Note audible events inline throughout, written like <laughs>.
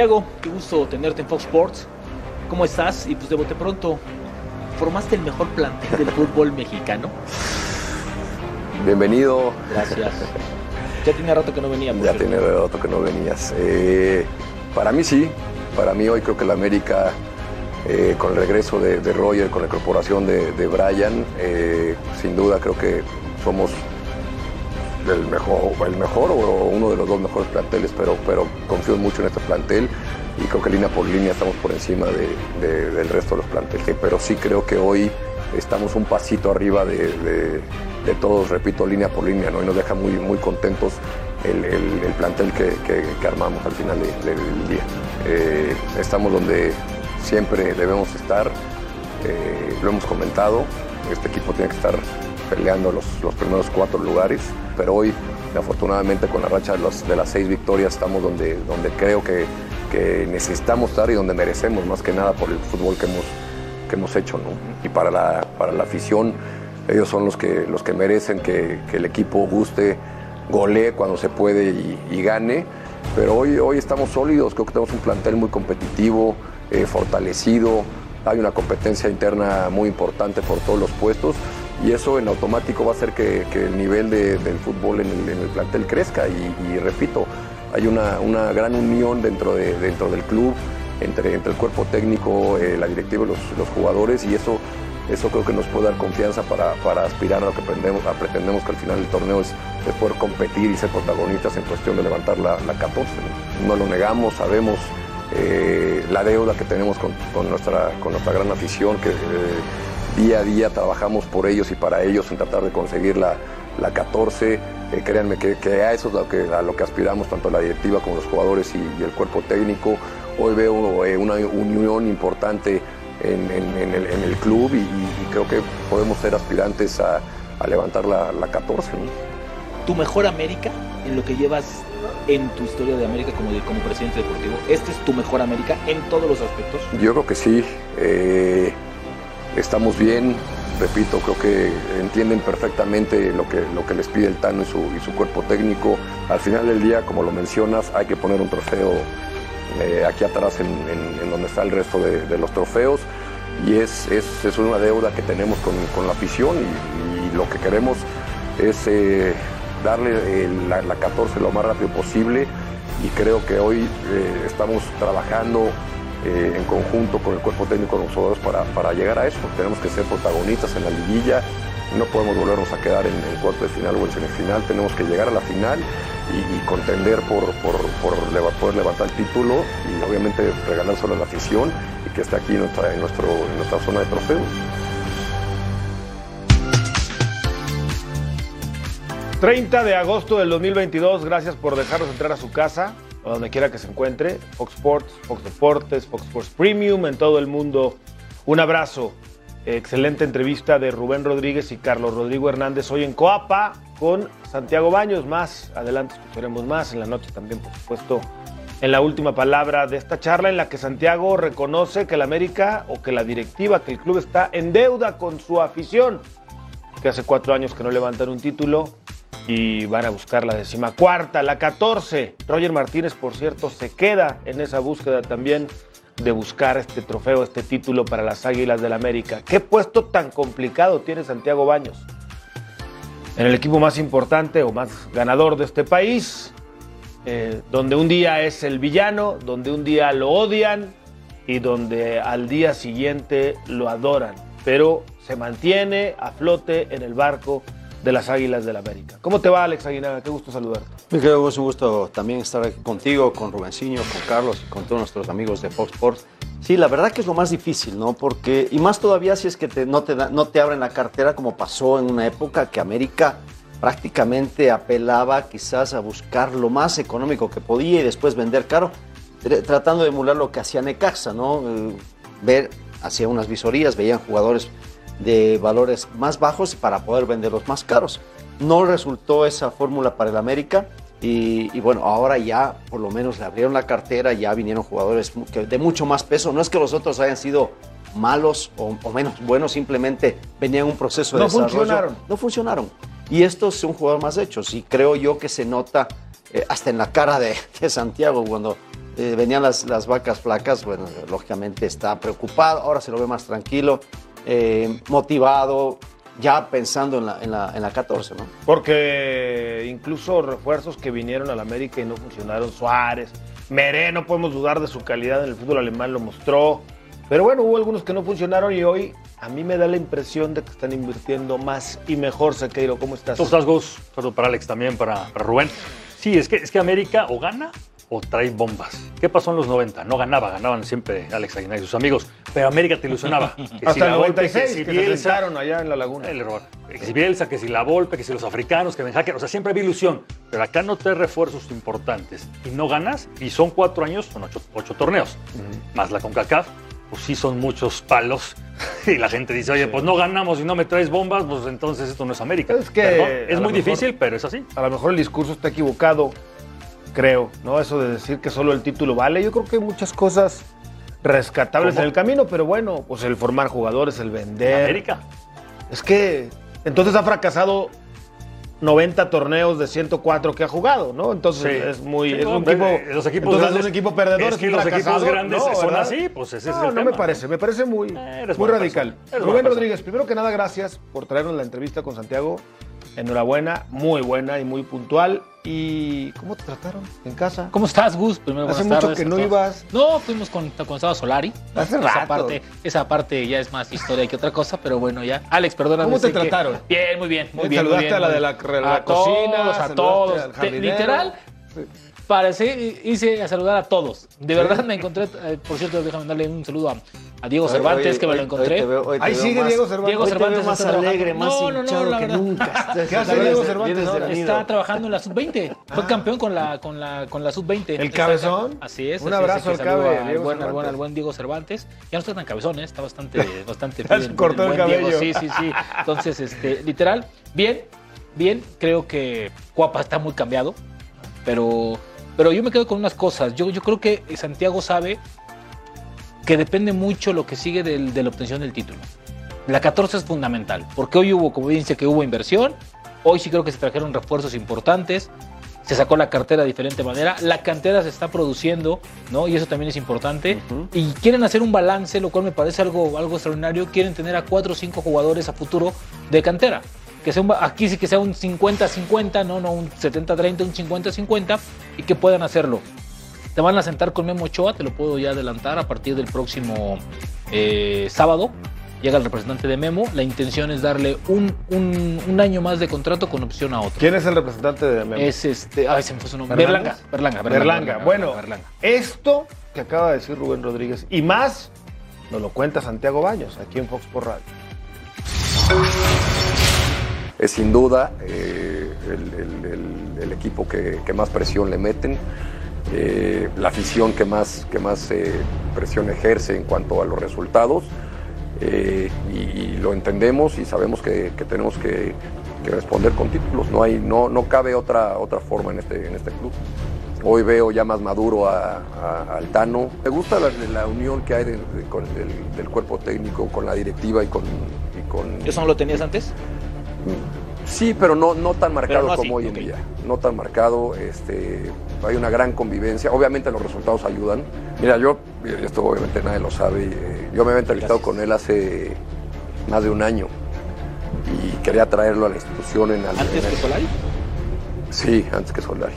Santiago, qué gusto tenerte en Fox Sports. ¿Cómo estás? Y pues de bote pronto, ¿formaste el mejor plantel del fútbol <laughs> mexicano? Bienvenido. Gracias. Ya tiene rato que no venía. Ya tiene rato que no venías. Eh, para mí sí, para mí hoy creo que la América, eh, con el regreso de, de, Roger, con la incorporación de, de Brian, eh, sin duda creo que somos el mejor, el mejor o uno de los dos mejores planteles, pero, pero confío mucho en este plantel y creo que línea por línea estamos por encima de, del resto de los planteles. Pero sí creo que hoy estamos un pasito arriba de, todos, repito, línea por línea, ¿no? y nos deja muy, muy contentos el, el, plantel que, que, armamos al final del día. Eh, estamos donde siempre debemos estar, eh, lo hemos comentado, este equipo tiene que estar peleando los, los primeros cuatro lugares, pero hoy afortunadamente con la racha de, los, de las seis victorias estamos donde, donde creo que, que, necesitamos estar y donde merecemos más que nada por el fútbol que hemos, que hemos hecho. ¿no? Y para la, para la afición, ellos son los que, los que merecen que, que el equipo guste, golee cuando se puede y, y, gane. Pero hoy, hoy estamos sólidos, creo que tenemos un plantel muy competitivo, eh, fortalecido, hay una competencia interna muy importante por todos los puestos y eso en automático va a hacer que, el nivel de, del fútbol en el, plantel crezca y, repito, hay una, una, gran unión dentro, de, dentro del club, entre, entre el cuerpo técnico, eh, la directiva y los, los, jugadores y eso, eso creo que nos puede dar confianza para, para aspirar a lo que pretendemos, pretendemos que al final del torneo es, es, poder competir y ser protagonistas en cuestión de levantar la, la 14. No lo negamos, sabemos eh, la deuda que tenemos con, con, nuestra, con nuestra gran afición, que eh, día a día trabajamos por ellos y para ellos en tratar de conseguir la, la 14. Eh, créanme que, que, a eso es lo que, a lo que aspiramos, tanto la directiva como los jugadores y, y el cuerpo técnico. Hoy veo eh, una unión importante en, en, en, el, en el, club y, y, creo que podemos ser aspirantes a, a levantar la, la 14. ¿no? ¿Tu mejor América en lo que llevas en tu historia de América como, de, como presidente deportivo? ¿Este es tu mejor América en todos los aspectos? Yo creo que sí. Eh, estamos bien, repito, creo que entienden perfectamente lo que, lo que les pide el Tano y su, y su cuerpo técnico. Al final del día, como lo mencionas, hay que poner un trofeo eh, aquí atrás en, donde está el resto de, los trofeos. Y es, es, es, una deuda que tenemos con, con la afición y, lo que queremos es eh, darle el, la, la, 14 lo más rápido posible. Y creo que hoy eh, estamos trabajando eh, en conjunto con el cuerpo técnico de los jugadores para, para, llegar a eso. Tenemos que ser protagonistas en la liguilla, no podemos volvernos a quedar en el cuarto de final o en semifinal, tenemos que llegar a la final y, contender por, por, por, poder levantar el título y obviamente regalárselo a la afición y que esté aquí en nuestra, en en nuestra zona de trofeos. 30 de agosto del 2022, gracias por dejarnos entrar a su casa o donde quiera que se encuentre, Fox Sports, Fox Deportes, Fox Sports Premium, en todo el mundo. Un abrazo. Excelente entrevista de Rubén Rodríguez y Carlos Rodrigo Hernández hoy en Coapa con Santiago Baños. Más adelante escucharemos más, en la noche también, por supuesto, en la última palabra de esta charla en la que Santiago reconoce que el América o que la directiva, que el club está en deuda con su afición, que hace cuatro años que no levantan un título, y van a buscar la decimacuarta, la 14. Roger Martínez, por cierto, se queda en esa búsqueda también de buscar este trofeo, este título para las Águilas del la América. ¿Qué puesto tan complicado tiene Santiago Baños? En el equipo más importante o más ganador de este país, eh, donde un día es el villano, donde un día lo odian y donde al día siguiente lo adoran, pero se mantiene a flote en el barco de las Águilas del la América. ¿Cómo te va, Alex Aguinaga? Qué gusto saludarte. Es un gusto también estar aquí contigo, con Rubencinho, con Carlos y con todos nuestros amigos de Fox Sports. Sí, la verdad que es lo más difícil, ¿no? Porque, y más todavía si es que no, te abren la cartera como pasó en una época que América prácticamente apelaba quizás a buscar lo más económico que podía y después vender caro, tratando de emular lo que hacía Necaxa, ¿no? Eh, ver hacia unas visorías, veían jugadores de valores más bajos para poder venderlos más caros. No resultó esa fórmula para el América y, y, bueno, ahora ya por lo menos le abrieron la cartera, ya vinieron jugadores de mucho más peso. No es que los otros hayan sido malos o, o menos buenos, simplemente venían un proceso de no desarrollo. Funcionaron. No funcionaron. Y estos son jugadores más hechos y creo yo que se nota eh, hasta en la cara de, de Santiago cuando eh, venían las, las vacas flacas, bueno, lógicamente está preocupado, ahora se lo ve más tranquilo, eh, motivado, ya pensando en la, en, la, en la 14, ¿no? Porque incluso refuerzos que vinieron al América y no funcionaron, Suárez, Meré, no podemos dudar de su calidad en el fútbol alemán, lo mostró. Pero bueno, hubo algunos que no funcionaron y hoy a mí me da la impresión de que están invirtiendo más y mejor, Sequeiro. ¿Cómo estás? ¿Cómo estás, Gus? Saludos para Alex también, para, para Rubén. Sí, es que, es que América o gana o trae bombas. ¿Qué pasó en los 90? No ganaba, ganaban siempre Alex Aguilar y sus amigos, pero América te ilusionaba. <laughs> Que Hasta si el la Volpe, 96, que si Bielsa, allá en la laguna. el error. Que si Bielsa, que si la Volpe, que si los africanos, que Ben Hacker, o sea, siempre había ilusión. Pero acá no te refuerzos importantes y no ganas, y son cuatro años, son ocho, ocho torneos, más la CONCACAF, pues sí son muchos palos. <laughs> Y la gente dice, oye, pues no ganamos y no me traes bombas, pues entonces esto no es América. Es que Perdón, es muy mejor- difícil, pero es así. A lo mejor el discurso está equivocado, creo, ¿no? Eso de decir que solo el título vale. Yo creo que hay muchas cosas rescatables ¿Cómo? en el camino, pero bueno, pues el formar jugadores, el vender. América. Es que entonces ha fracasado 90 torneos de 104 que ha jugado, ¿no? Entonces Sí. es muy. Sí, es no, un equipo, eh, los equipos entonces grandes- es un equipo perdedor. es es que los equipos grandes ¿no? son ¿verdad? así, pues ese es no, el no tema. me parece, me parece muy, Eres muy radical. Rubén Rodríguez, primero que nada, gracias por traernos la entrevista con Santiago. Enhorabuena, muy buena y muy puntual. ¿Y cómo te trataron en casa? ¿Cómo estás, Gus? Primero, Hace mucho tardes que no ibas. No, fuimos con, cuando estaba Solari. Hace esa rato. Parte, esa parte ya es más historia que otra cosa, pero bueno, ya. Alex, perdóname. ¿Cómo te que- trataron? Bien, muy bien, muy Bien, bien. muy saludaste bien, a la de la- la a cocina, todos, a todos. Te- literal, parecé, hice a saludar a todos. De verdad me encontré, eh, por cierto, déjame darle un saludo a, a Diego Cervantes, Hoy- que me lo encontré. veo- Ahí sigue más- Diego Cervantes. Diego Cervantes más alegre, más No, no, no, hinchado la que verdad. nunca. <laughs> ¿Qué hace Diego Cervantes. Está trabajando en la sub-20. Fue campeón con la, con la, con la sub-20. ¿El Está- cabezón? Así es. Un así es, abrazo que al cabe, al buen, al, buen, Cervantes. al buen Diego Cervantes. Ya no está tan cabezón, ¿eh? está bastante, <laughs> bastante bien, cortó el buen Diego. cabello. Sí, sí, sí. Entonces, este, literal, bien, bien. Creo que Cuapa está muy cambiado, pero, pero yo me quedo con unas cosas. Yo, yo creo que Santiago sabe que depende mucho lo que sigue del- de la obtención del título. La 14 es fundamental, porque hoy hubo, como dice, que hubo inversión, hoy sí creo que se trajeron refuerzos importantes, se sacó la cartera de diferente manera, la cantera se está produciendo, ¿no? Y eso también es importante. Y quieren hacer un balance, lo cual me parece algo, algo extraordinario. Quieren tener a cuatro o cinco jugadores a futuro de cantera. Que sea un aquí sí que sea un 50-50, ¿no? no un 70-30, un 50-50, y que puedan hacerlo. Te van a sentar con Memo Ochoa, te lo puedo ya adelantar a partir del próximo eh, sábado. Llega el representante de Memo. La intención es darle un, un- un año más de contrato con opción a otro. ¿Quién es el representante de Memo? Es este. Ay, se me fue su nombre. ¿Berlanga? Berlanga. Berlanga. Berlanga. Bueno, Berlanga. esto que acaba de decir Rubén Rodríguez y más nos lo cuenta Santiago Baños aquí en Fox por Radio. Es sin duda eh, el, equipo que, más presión le meten, eh, la afición que más, que más eh, presión ejerce en cuanto a los resultados. y, lo entendemos y sabemos que, tenemos que, responder con títulos. No, hay, no, no cabe otra, otra forma en este, en este club. Hoy veo ya más maduro a, a- al Tano. Me gusta la, la unión que hay de- de- con el- del cuerpo técnico, con la directiva y con, y con ¿Eso no lo tenías antes? Sí, pero no, no tan marcado Pero no así, como hoy en día. No tan marcado. Este, hay una gran convivencia. Obviamente los resultados ayudan. Mira, yo, y esto obviamente nadie lo sabe, eh, yo me había entrevistado Gracias. con él hace más de un año y quería traerlo a la institución en al- ¿Antes en que Solari? Sí, antes que Solari.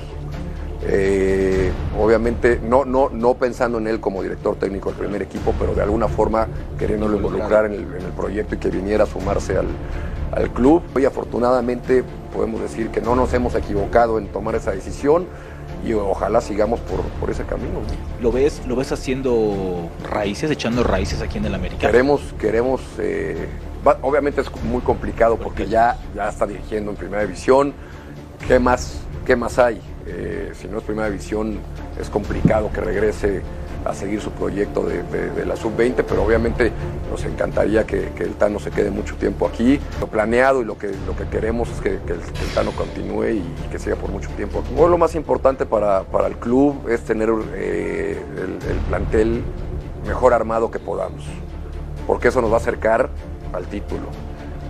Eh, obviamente, no, no, no pensando en él como director técnico del primer equipo, pero de alguna forma queriéndolo involucrar en el, en el proyecto y que viniera a sumarse al, al club. Y afortunadamente podemos decir que no nos hemos equivocado en tomar esa decisión y ojalá sigamos por, por ese camino. ¿no? ¿Lo ves, ¿Lo ves haciendo raíces, echando raíces aquí en el América? Queremos, queremos, eh, va- obviamente es muy complicado porque ya, ya está dirigiendo en primera división. ¿Qué más, qué más hay? Eh, si no es primera división, es complicado que regrese a seguir su proyecto de, la sub-20, pero obviamente nos encantaría que, que el Tano se quede mucho tiempo aquí. Lo planeado y lo que, lo que queremos es que, el, que el Tano continúe y, que siga por mucho tiempo aquí. Lo más importante para, para el club es tener eh, el- el plantel mejor armado que podamos porque eso nos va a acercar al título.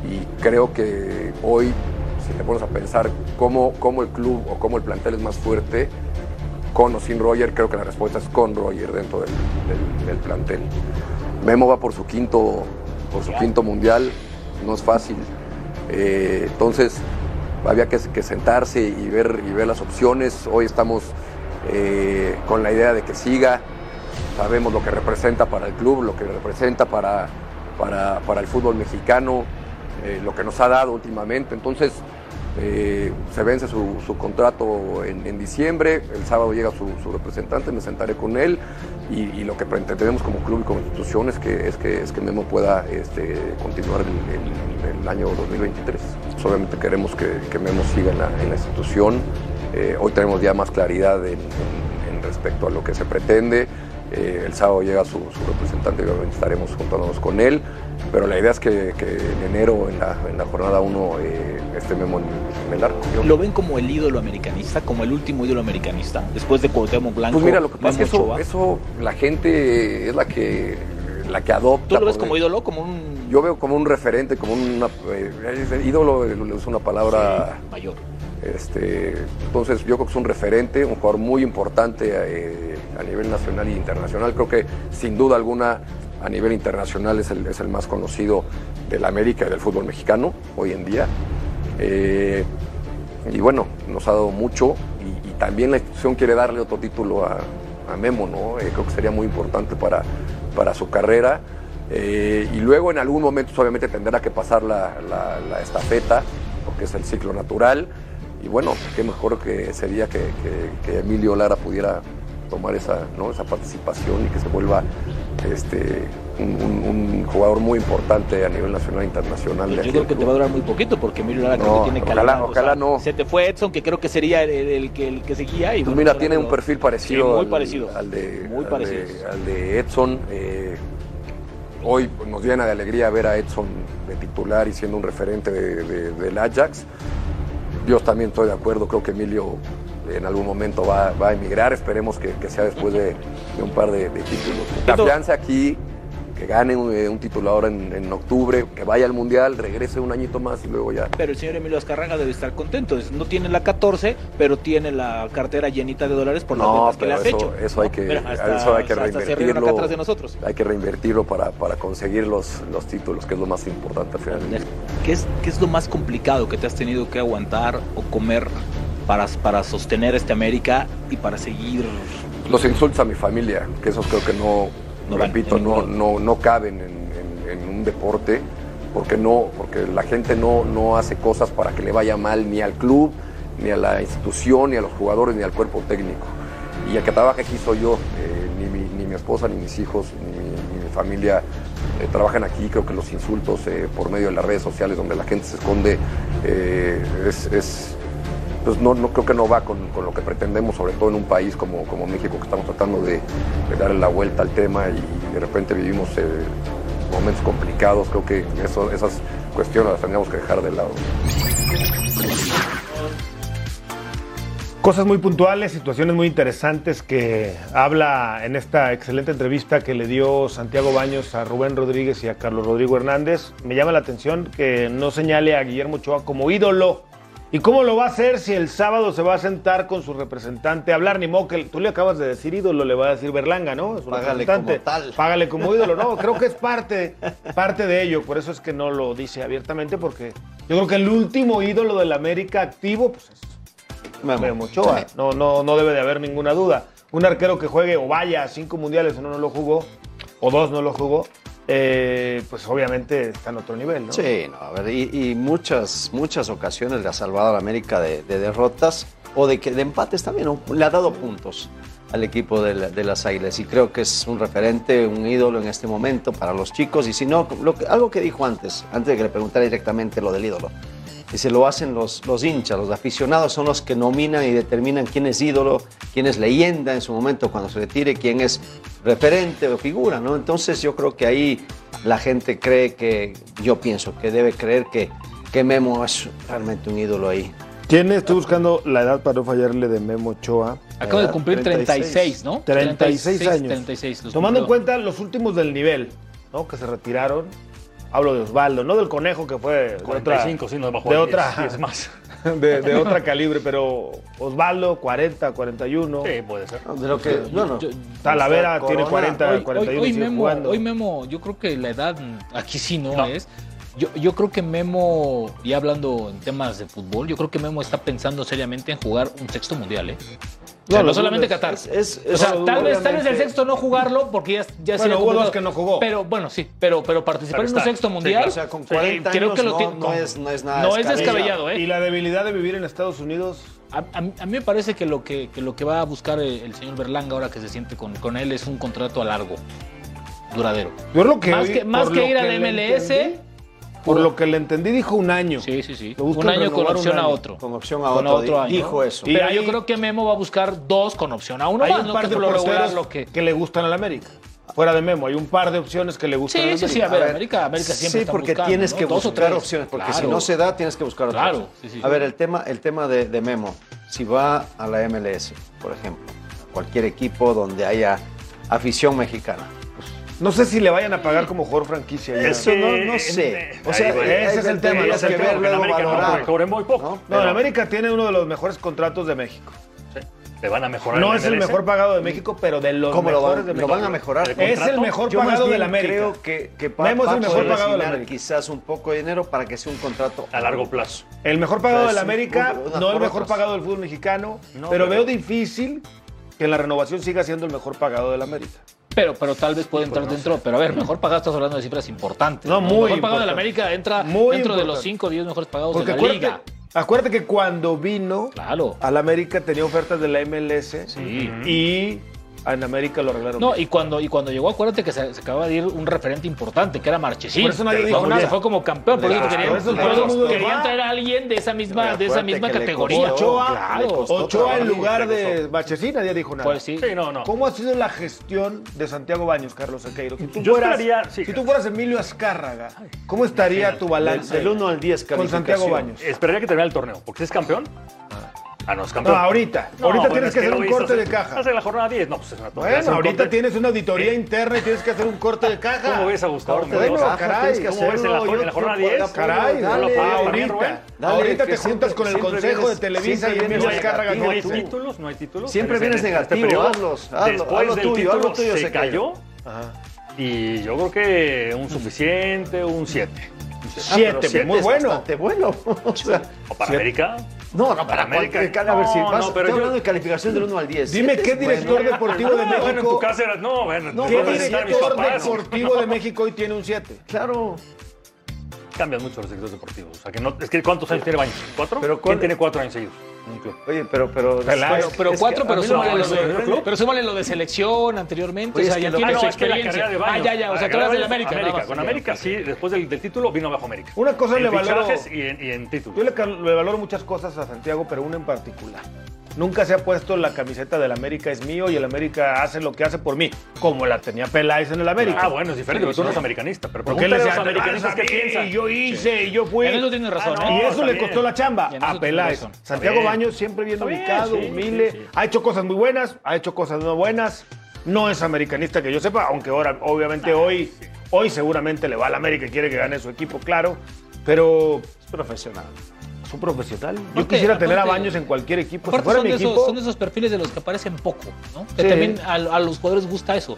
Y creo que hoy, si te pones a pensar cómo, cómo el club o cómo el plantel es más fuerte, con o sin Roger, creo que la respuesta es con Roger dentro del, plantel. Memo va por su quinto, por su quinto mundial, no es fácil. Eh, entonces había que, que sentarse y ver, y ver las opciones. Hoy estamos eh, con la idea de que siga. Sabemos lo que representa para el club, lo que representa para, para, para el fútbol mexicano, eh, lo que nos ha dado últimamente. Entonces eh, se vence su, contrato en, en diciembre, el sábado llega su, representante, me sentaré con él y, lo que pretendemos como club y como institución es que, es que, es que Memo pueda este, continuar el, el- año 2023. Pues, obviamente queremos que, que Memo siga en la, institución. Eh, hoy tenemos ya más claridad en, en- respecto a lo que se pretende. El sábado llega su, su representante y estaremos juntándonos con él. Pero la idea es que, que en enero, en la, en la jornada 1, esté Memo en, en el arco. Yo- ¿Lo ven como el ídolo americanista, como el último ídolo americanista? Después de Cuauhtémoc Blanco. Pues mira, lo que pasa es que eso, eso la gente es la que, la que adopta. ¿Tú lo ves como ídolo? Como un Yo veo como un referente, como una... eh, ídolo es una palabra... mayor. Este, entonces yo creo que es un referente, un jugador muy importante eh, a nivel nacional e internacional. Creo que sin duda alguna a nivel internacional es el, es el más conocido del América y del fútbol mexicano hoy en día. Eh, y bueno, nos ha dado mucho y, también la institución quiere darle otro título a, a Memo, ¿no? Eh, creo que sería muy importante para, para su carrera. Eh, y luego en algún momento pues, obviamente tendrá que pasar la, la- la estafeta, porque es el ciclo natural. Y bueno, qué mejor que sería que, que- que Emilio Lara pudiera tomar esa, ¿no? esa participación y que se vuelva este, un, un- un jugador muy importante a nivel nacional e internacional. Yo creo que te va a durar muy poquito porque Emilio Lara creo No, que tiene ojalá- calidad. o ojalá sea, no. Se te fue Edson, que creo que sería el, el que, el que seguía. Y Pues mira, tiene un perfil parecido, Sí, muy al, parecido. al de, Muy al de- al de Edson. Eh, hoy nos llena de alegría ver a Edson de titular y siendo un referente de- de- del Ajax. Yo también estoy de acuerdo, creo que Emilio en algún momento va, va a emigrar, esperemos que, que sea después de, de un par de, de títulos. La fianza aquí, que gane un, eh, un título ahora en, en octubre, que vaya al Mundial, regrese un añito más y luego ya. Pero el señor Emilio Azcarraga debe estar contento. No tiene la 14, pero tiene la cartera llenita de dólares por las No, ventas que le has eso- hecho. eso hay que- Mira, hasta, eso hay que reinvertirlo. acá atrás de nosotros. Hay que reinvertirlo para, para conseguir los, los títulos, que es lo más importante al final. ¿Qué es, ¿Qué es lo más complicado que te has tenido que aguantar o comer para, para sostener este América y para seguir? Los insultos a mi familia, que esos creo que no, No repito, no, no, no caben en, en- en un deporte, porque no, porque la gente no, no hace cosas para que le vaya mal ni al club, ni a la institución, ni a los jugadores, ni al cuerpo técnico. Y el que trabaja aquí soy yo, eh, ni, mi, ni mi esposa, ni mis hijos, ni mi, ni mi familia eh, trabajan aquí. Creo que los insultos eh, por medio de las redes sociales, donde la gente se esconde, eh, es, es- pues no, no creo que no va con, con lo que pretendemos, sobre todo en un país como, como México, que estamos tratando de, darle la vuelta al tema y de repente vivimos eh, momentos complicados. Creo que esas cuestiones las tendríamos que dejar de lado. Cosas muy puntuales, situaciones muy interesantes que habla en esta excelente entrevista que le dio Santiago Baños a Rubén Rodríguez y a Carlos Rodrigo Hernández. Me llama la atención que no señale a Guillermo Ochoa como ídolo. ¿Y cómo lo va a hacer si el sábado se va a sentar con su representante a hablar? Ni modo que tú le acabas de decir ídolo, le va a decir Berlanga, ¿no? Es un Págale como tal. Págale como ídolo, no, <laughs> creo que es parte, parte de ello, por eso es que no lo dice abiertamente, porque yo creo que el último ídolo del América activo, pues es Memo Ochoa. No, no, no debe de haber ninguna duda. Un arquero que juegue o vaya a cinco mundiales, uno no lo jugó, o dos no lo jugó, eh, pues obviamente está en otro nivel, ¿no? Sí, no, a ver, y, muchas, muchas ocasiones le ha salvado a la América de, de derrotas o de, que, de empates también, le ha dado puntos al equipo de, la- de las Águilas y creo que es un referente, un ídolo en este momento para los chicos y si no, lo algo que dijo antes, antes de que le preguntara directamente lo del ídolo, y se lo hacen los, los hinchas, los aficionados son los que nominan y determinan quién es ídolo, quién es leyenda en su momento cuando se retire, quién es referente o figura, ¿no? Entonces yo creo que ahí la gente cree que, yo pienso que debe creer que, que Memo es realmente un ídolo ahí. ¿Quién estoy buscando la edad para no fallarle de Memo Ochoa? Acaba de cumplir 36, ¿no? 36 años. 36, los Tomando en cuenta los últimos del nivel, ¿no? Que se retiraron. Hablo de Osvaldo, no del conejo que fue de otra, 45, sí, no bajó de otra, 10, 10 más. <laughs> de, de otra calibre, pero Osvaldo, 40, 41. Sí, puede ser. De lo que, bueno, yo- Talavera Corona, tiene 40, Hoy, hoy- 41 hoy y sigue Memo, jugando. hoy Memo, yo creo que la edad aquí sí no, No. es. Yo, yo creo que Memo, ya hablando en temas de fútbol, yo creo que Memo está pensando seriamente en jugar un sexto mundial, ¿eh? O sea, No, no, solamente Qatar. es- es- o sea, es- tal vez, tal vez el sexto no jugarlo porque ya, ya Bueno, sería hubo complicado. dos que no jugó. Pero bueno, sí, pero, pero participar Pero en un sexto mundial. o sea, con eh, 40 creo años que lo no, no es, no es nada no es descabellado, ¿eh? Y la debilidad de vivir en Estados Unidos. A, a- a mí me parece que lo que, que lo que va a buscar el, el señor Berlanga ahora que se siente con, con él es un contrato a largo, duradero. Yo lo que más que, más que lo ir al MLS, entendí, por lo que le entendí, dijo un año. sí, sí, sí. Un año con opción a otro. Con opción a Con otro, año. dijo eso. Pero yo creo que Memo va a buscar dos con opción a uno Hay más, un ¿no? par de por lo regular porteros lo que... que... le gustan al América. Fuera de Memo, hay un par de opciones que le gustan al Sí, América. sí, sí, a ver, A ver, América, América siempre sí, está porque buscando, tienes ¿no? que Dos o buscar tres. opciones, porque Claro. si no se da, tienes que buscar otra Claro, cosa. sí, sí. A ver, el tema, el tema de, de Memo, si va a la MLS, por ejemplo, cualquier equipo donde haya afición mexicana, No sé si le vayan a pagar como jugador franquicia. ya. Eso no, no sé. O sea, ahí ese es el tema, el que tema, ver en luego América no, valorar. cobre muy poco. ¿no? No, Pero- el América tiene uno de los mejores contratos de México. Sí, Te van a mejorar. No en es el mejor pagado de México, pero de los ¿Cómo lo mejores van, de lo México. van a mejorar? El Es el mejor Yo pagado bien del América. creo que, que pa- Memo es el mejor pagado del asignar América. quizás un poco de dinero para que sea un contrato A largo plazo. El mejor pagado O sea, del es un América, unas no el mejor otras. pagado del fútbol mexicano, No, pero pero- veo difícil que en la renovación siga siendo el mejor pagado del América. Pero, pero tal vez puede entrar dentro. Pero a ver, mejor pagado estás hablando de cifras importantes. No, muy El mejor pagado de la. América entra Muy dentro de los importante. 5 o 10 mejores pagados Porque de la acuérdate, liga. acuérdate que cuando vino Claro. al América tenía ofertas de la MLS Sí. y en América lo arreglaron. No, y cuando, y cuando llegó, acuérdate que se, se acaba de ir un referente importante, que era Marchesín. Por eso nadie dijo nada. Se fue como campeón, por eso querían, querían traer a alguien de esa misma, de esa misma categoría. costó, Ochoa, claro. Ochoa en lugar de. Bachesín, nadie dijo nada. Pues sí. Sí, no, no. ¿Cómo ha sido la gestión de Santiago Baños, Carlos Sequeiro? Si tú, Yo fueras, esperaría- sí. si tú fueras Emilio Azcárraga, ¿cómo estaría tu balance del 1 al 10 con Santiago. Baños? Esperaría que termine el torneo. Porque si es campeón. Ah, no, es No, campeón. ahorita. No, ahorita bueno, tienes es que hacer un hizo corte de hace- caja. Hace la jornada 10. No, pues es una tontería. Bueno, ahorita corte. tienes una auditoría interna y tienes que hacer un corte de caja. ¿Cómo ves a Gustavo Corte de? Bueno, caja, caray, tienes que ¿cómo ves en la en la jornada yo- 10? Caray, ¿No dale, también, ahorita? Dale, ahorita que te siempre- juntas con el Consejo vienes- de Televisa y siempre Emilio vienes Azcárraga negativo No hay títulos, no hay títulos. Siempre En vienes este- en negativo, hazlos, hazlo, Después del tuyo, título hazlo tuyo, se cayó. Ajá. Y yo creo que un suficiente, un 7. Ah, Siete, muy es bueno. bastante bueno. <laughs> O sea, O para Siete. América. no, no, Para América. América. A ver, si No, vas, no, pero estoy yo- hablando de calificación del 1 al 10. Dime qué director bueno. deportivo de Ah, bueno, en tu México. casa era. No, bueno, No, ¿Qué director deportivo de México hoy tiene un 7? Claro. Cambian mucho los directores deportivos. O sea, que no, es que ¿cuántos años tiene Baños? ¿Cuatro? Pero ¿Quién ¿cuál- tiene cuatro años seguidos? Un club? Oye, pero, pero. Peláez. Pero, pero cuatro, pero súmale, lo de, pero súmale lo de selección anteriormente. Oye, o sea, ya tiene Ah, su no, es que la experiencia. Ah, ya, ya. O sea, tú carrera del América. nada América. más. Con América, sí. Después del, del título vino bajo América. Una cosa en le valoro. y en, y en títulos. Yo le, le valoro muchas cosas a Santiago, pero una en particular. Nunca se ha puesto la camiseta del América es mío y el América hace lo que hace por mí, como la tenía Peláez en el América. Ah, bueno, es diferente, pero tú no eres americanista. Pero pregúntale a decía, los americanistas "Ah, qué piensan. Y yo hice, y yo fui. En eso tienes razón, Ah, ¿eh? Y eso le costó la chamba a Peláez. Santiago Baños siempre bien ubicado, sí, humilde. sí, sí. Ha hecho cosas muy buenas, ha hecho cosas no buenas. No es americanista que yo sepa, aunque ahora, obviamente hoy, hoy seguramente le va al América y quiere que gane su equipo, claro. Pero Es profesional. es un profesional. Yo Aparte- quisiera tener a aparte- Baños en cualquier equipo. Si Aparte fuera son, mi de esos, equipo, son de esos perfiles de los que aparecen poco, ¿no? Que también a, a los jugadores gusta eso.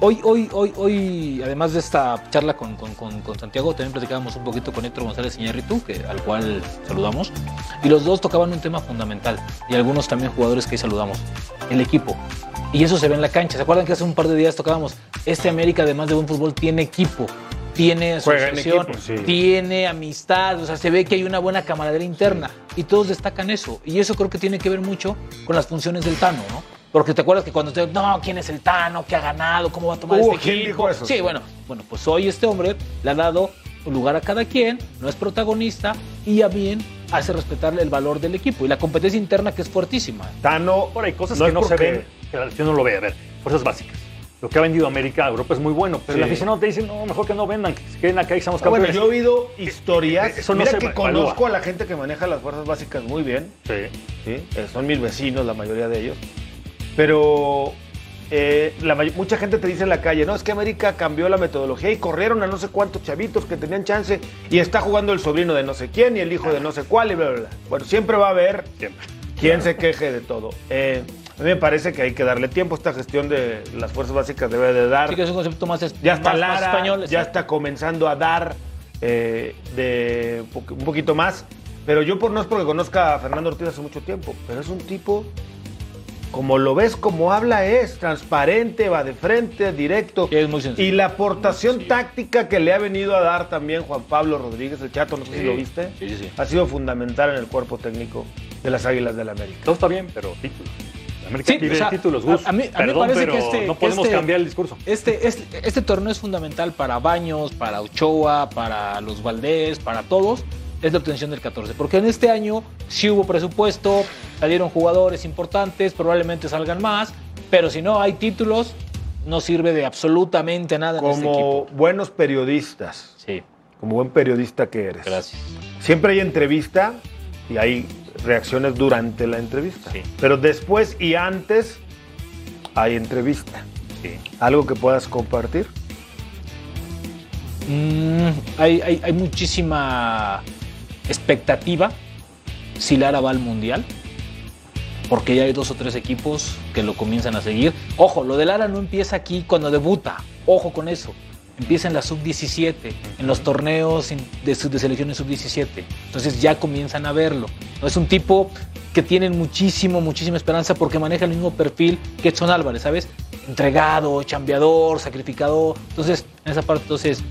Hoy, hoy, hoy, hoy, además de esta charla con, con- con- con Santiago, también platicábamos un poquito con Héctor González Iñárritu, que al cual saludamos, y los dos tocaban un tema fundamental, y algunos también jugadores que ahí saludamos, el equipo. Y eso se ve en la cancha. ¿Se acuerdan que hace un par de días tocábamos? Este América, además de buen fútbol, tiene equipo, tiene asociación, equipo, sí. tiene amistad, o sea, se ve que hay una buena camaradería interna y todos destacan eso. Y eso creo que tiene que ver mucho con las funciones del Tano, ¿no? Porque te acuerdas que cuando te no, ¿quién es el Tano? ¿Qué ha ganado? ¿Cómo va a tomar Uh, este ¿quién equipo? dijo eso? Sí, bueno, bueno, pues hoy este hombre le ha dado un lugar a cada quien, no es protagonista y a bien hace respetar el valor del equipo y la competencia interna que es fuertísima. Tano. Por hay cosas no que no se ven, que la afición no lo ve. A ver, fuerzas básicas. Lo que ha vendido América a Europa es muy bueno, pero Sí. el aficionado te dice, no, mejor que no vendan, que se queden acá y seamos Ah, Bueno, campeones. yo he oído historias. Eso no Mira se que evalúa. conozco a la gente que maneja las fuerzas básicas muy bien. Sí. ¿sí? Eh, son mis vecinos, la mayoría de ellos. Pero eh, la mucha gente te dice en la calle, no, es que América cambió la metodología y corrieron a no sé cuántos chavitos que tenían chance y está jugando el sobrino de no sé quién y el hijo de no sé cuál y bla, bla, bla. Bueno, siempre va a haber Siempre. quien se queje de todo. Eh, a mí me parece que hay que darle tiempo. Esta gestión de las fuerzas básicas debe de dar. Sí que es un concepto más, es- Ya está más, más Lara, español. ya está comenzando a dar eh, de un poquito más. Pero yo por no es porque conozca a Fernando Ortiz hace mucho tiempo, pero es un tipo, como lo ves, como habla es, transparente, va de frente, directo. Es muy sencillo. Y la aportación táctica que le ha venido a dar también Juan Pablo Rodríguez, el chato, no sé Sí, si lo viste, sí, sí, sí. ha sido fundamental en el cuerpo técnico de las Águilas del la América. Todo está bien, pero títulos. América Sí, pide o sea, títulos, a- Gus. a mí- a mí me Perdón, parece pero que este- no podemos este- cambiar el discurso. Este, este, este torneo es fundamental para Baños, para Ochoa, para los Valdés, para todos. Es la obtención del 14. Porque en este año sí hubo presupuesto, salieron jugadores importantes, probablemente salgan más. Pero si no hay títulos, no sirve de absolutamente nada en este Como equipo. buenos periodistas, Sí, como buen periodista que eres. gracias. Siempre hay entrevista y hay reacciones durante la entrevista. Sí. Pero después y antes hay entrevista. Sí. Algo que puedas compartir. Mm, hay, hay- hay muchísima expectativa si Lara va al Mundial, porque ya hay dos o tres equipos que lo comienzan a seguir. Ojo, lo de Lara no empieza aquí cuando debuta, ojo con eso. Empieza en la sub-17, en los torneos de, de selecciones sub-17. Entonces ya comienzan a verlo. Es un tipo que tienen muchísimo, muchísima esperanza porque maneja el mismo perfil que Edson Álvarez, ¿sabes? Entregado, chambeador, sacrificador. Entonces, en esa parte, entonces,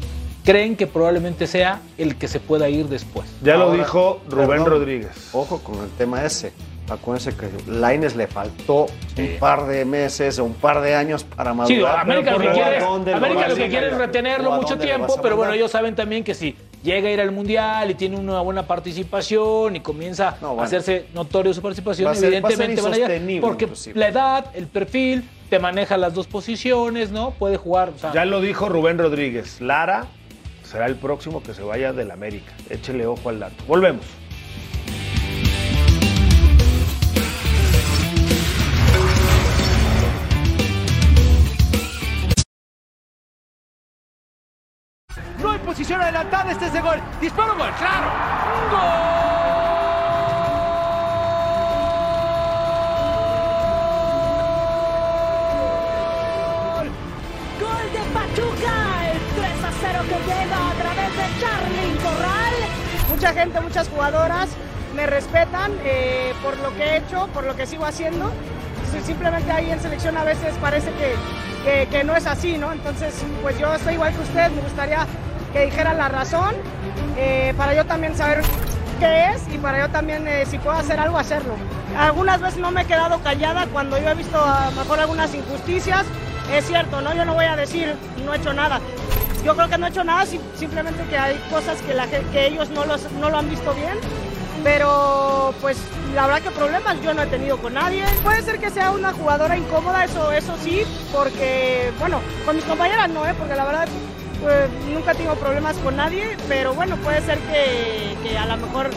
creen que probablemente sea el que se pueda ir después. Ya lo dijo Rubén perdón, Rodríguez. Ojo con el tema ese. Acuérdense que Laines le faltó un par de meses o un par de años para madurar. Sí, América lo que Pero ¿a quiere, América lo que quiere es retenerlo ¿O a mucho tiempo, pero bueno, ellos saben también que si llega a ir al Mundial y tiene una buena participación y comienza No, bueno. a hacerse notorio su participación, Va ser- va a ser evidentemente van a porque inclusive. la edad, el perfil, te maneja las dos posiciones, ¿no? Puede jugar, o sea, Ya lo dijo Rubén Rodríguez. Lara será el próximo que se vaya del América. Échele ojo al dato. Volvemos. No hay posición adelantada, este es el gol. Disparo gol, claro. ¡Gol! Mucha gente, muchas jugadoras me respetan eh, por lo que he hecho, por lo que sigo haciendo. Si simplemente ahí en selección a veces parece que, que- que no es así, ¿no? Entonces, pues yo estoy igual que usted, me gustaría que dijeran la razón eh, para yo también saber qué es y para yo también, eh, si puedo hacer algo, hacerlo. Algunas veces no me he quedado callada cuando yo he visto a lo mejor algunas injusticias. Es cierto, ¿no? Yo no voy a decir no he hecho nada. Yo creo que no he hecho nada, sim- simplemente que hay cosas que, la, que ellos no, los- no lo han visto bien. Pero pues la verdad que problemas yo no he tenido con nadie. Puede ser que sea una jugadora incómoda, eso, eso sí, porque, bueno, con mis compañeras no, ¿eh? porque la verdad pues, nunca tengo problemas con nadie, pero bueno, puede ser que, que a lo mejor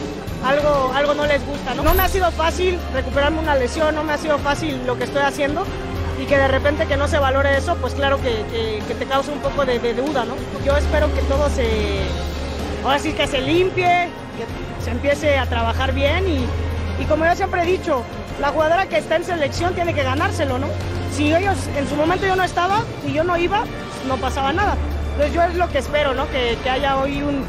algo, algo no les gusta. ¿no? no me ha sido fácil recuperarme una lesión, no me ha sido fácil lo que estoy haciendo y que de repente que no se valore eso, pues claro que, que- te causa un poco de, de duda, ¿no? Yo espero que todo se, ahora sí que se limpie, que se empiece a trabajar bien y, y como yo siempre he dicho, la jugadora que está en selección tiene que ganárselo, ¿no? Si ellos en su momento yo no estaba y yo no iba, pues, no pasaba nada. Entonces yo es lo que espero, ¿no? Que, que haya hoy un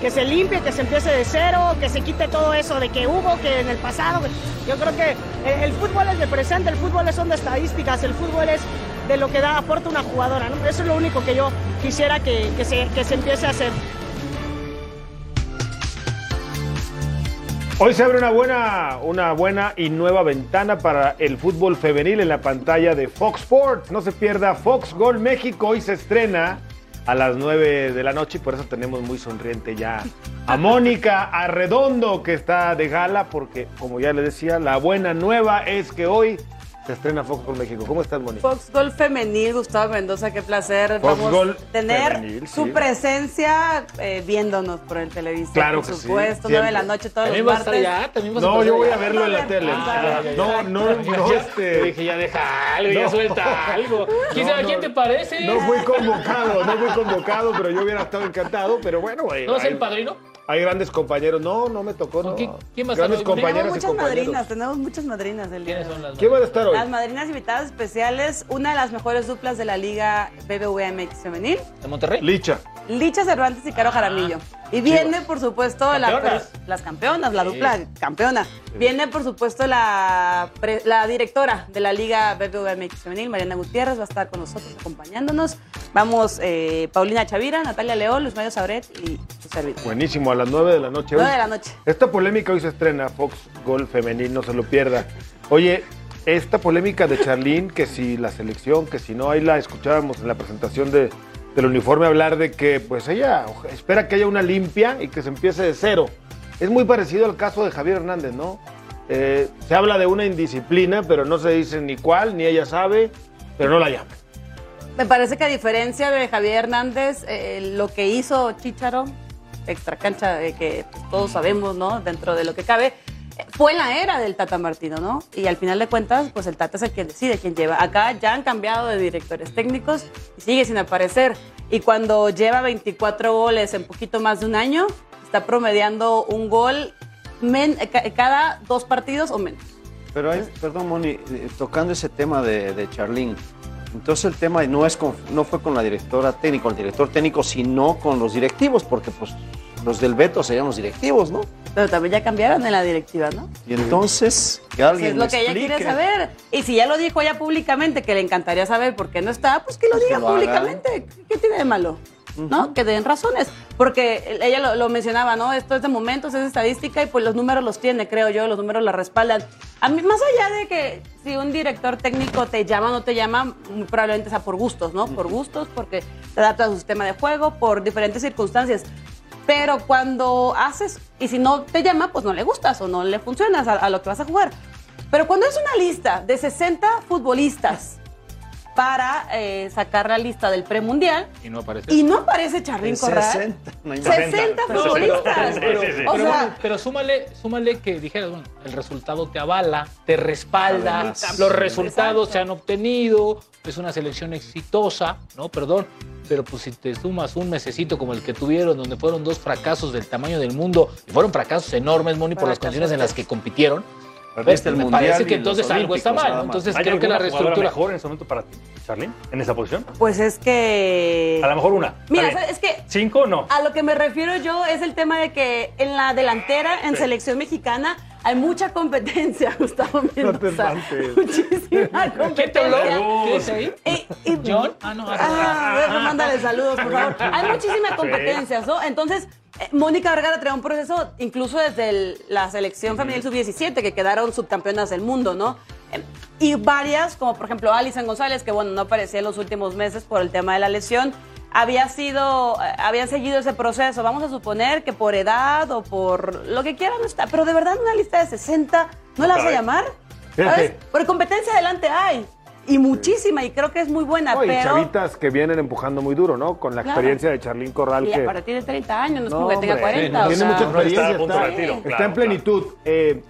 que se limpie, que se empiece de cero, que se quite todo eso de que hubo, que en el pasado. Yo creo que el, fútbol es de presente, el fútbol son de estadísticas, el fútbol es de lo que da aporta una jugadora. Eso es lo único que yo quisiera que, que se, que se empiece a hacer. Hoy se abre una buena, una buena y nueva ventana para el fútbol femenil en la pantalla de Fox Sports. No se pierda Fox Gol México. Hoy se estrena a las 9 de la noche y por eso tenemos muy sonriente ya a Mónica Arredondo que está de gala porque, como ya le decía, la buena nueva es que hoy se estrena Fox por México. ¿Cómo estás, Moni? Fox Gol Femenil, Gustavo Mendoza, qué placer. Fox Vamos Gol a tener Femenil, su sí. presencia eh, viéndonos por el televisor. Claro por que sí, supuesto, nueve de la noche todos ¿También los martes. allá? ¿También vas a No, yo voy a verlo en la tele. Ah, No, no, no, Yo este. dije, ya deja algo, ya No. suelta algo. ¿Quién No, sabe no. quién te parece? No fui convocado, no fui convocado, pero yo hubiera estado encantado. Pero bueno, güey. ¿No es el padrino? Hay grandes compañeros. No, no me tocó. No. ¿Quién- quién va a Grandes compañeras Tenemos muchas madrinas, tenemos muchas madrinas el día ¿Quiénes de son las ¿Quién va a estar hoy? Las madrinas invitadas especiales, una de las mejores duplas de la liga BBVA MX femenil, ¿De Monterrey? Licha. Licha Cervantes y Caro Jaramillo. Y viene, por supuesto, la, las campeonas, la Sí. dupla campeona. Viene, por supuesto, la, directora de la Liga BBVA MX Femenil, Mariana Gutiérrez, va a estar con nosotros acompañándonos. Vamos, eh, Paulina Chavira, Natalia León, Luis Mario Sabret y su servidor. Buenísimo, a las 9 de la noche. Nueve Hoy- de la noche. Esta polémica hoy se estrena, Fox Gol Femenil, no se lo pierda. Oye, esta polémica de Charlín, que si la selección, que si no, ahí la escuchábamos en la presentación de, del uniforme hablar de que pues ella espera que haya una limpia y que se empiece de cero. Es muy parecido al caso de Javier Hernández, ¿no? Eh, se habla de una indisciplina, pero no se dice ni cuál, ni ella sabe, pero no la llaman. Me parece que a diferencia de Javier Hernández, eh, lo que hizo Chicharo, extra cancha, que todos sabemos, ¿no? Dentro de lo que cabe, eh, fue la era del Tata Martino, ¿no? Y al final de cuentas, pues el Tata es el que decide quién lleva. Acá ya han cambiado de directores técnicos y sigue sin aparecer. Y cuando lleva 24 goles en poquito más de un año, está promediando un gol cada dos partidos o menos. Pero hay, perdón, Moni, eh, tocando ese tema de, de Charlín, entonces el tema no, es con- no fue con la directora técnica, el director técnico, sino con los directivos, porque pues los del veto serían los directivos, ¿no? Pero también ya cambiaron en la directiva, ¿no? Y entonces, que alguien es lo que ella quiere saber. Y si ya lo dijo ella públicamente, que le encantaría saber por qué no está, pues que lo diga lo haga. públicamente. ¿Qué tiene de malo? ¿No? Que den razones. Porque ella lo, lo mencionaba, ¿no? Esto es de momentos, es estadística y pues los números los tiene, creo yo, los números la respaldan. A mí, más allá de que si un director técnico te llama o no te llama, muy probablemente sea por gustos, ¿no? Por gustos, porque te adapta a su sistema de juego, por diferentes circunstancias. Pero cuando haces, y si no te llama, pues no le gustas o no le funcionas a, a lo que vas a jugar. Pero cuando es una lista de 60 futbolistas para eh, sacar la lista del premundial Y no aparece. y no aparece Charlín Corral. 60, no hay 60 No, futbolistas. pero, Sí, sí, sí. O pero sea, bueno, pero súmale, súmale que dijeras, bueno, el resultado te avala, te respalda, los resultados Exacto. se han obtenido, es una selección exitosa, ¿no? Perdón. Pero pues si te sumas un mesecito como el que tuvieron, donde fueron dos fracasos del tamaño del mundo, y fueron fracasos enormes, Moni, por las condiciones en las que compitieron, Perdiste el me Mundial parece que entonces algo está mal. Entonces ¿Hay creo que la reestructura... mejor en ese momento para ti, Charlene, en esa posición? pues es que. A lo mejor una. Mira, es que ¿Cinco no? A lo que me refiero yo es el tema de que en la delantera, en selección mexicana, hay mucha competencia, <laughs> Gustavo Mendoza. espantes. Muchísima ¿Quién te habló? competencia. ¿Qué es ahí? Y- y- ¿John? Ah, no. Ah, a ver, pues mándale saludos, por favor. <laughs> Hay muchísimas competencias, ¿no? Entonces, eh, Mónica Vergara trae un proceso incluso desde el- la selección femenil sub-17, que quedaron subcampeonas del mundo, ¿no? Eh, Y varias, como por ejemplo Alison González, que bueno, no aparecía en los últimos meses por el tema de la lesión, había sido, eh, habían seguido ese proceso. Vamos a suponer que por edad o por lo que quieran no está, pero de verdad una lista de 60, ¿no la vas a llamar? ¿Sabes? Por competencia adelante hay. Y muchísima, y creo que es muy buena, No, y pero... chavitas que vienen empujando muy duro, ¿no? Con la Claro. experiencia de Charlín Corral Y que... aparte tiene 30 años, no es No, como que tenga hombre, 40. sí, o tiene sea, mucha No está experiencia, a punto de está, retiro, está claro, en plenitud. Eh,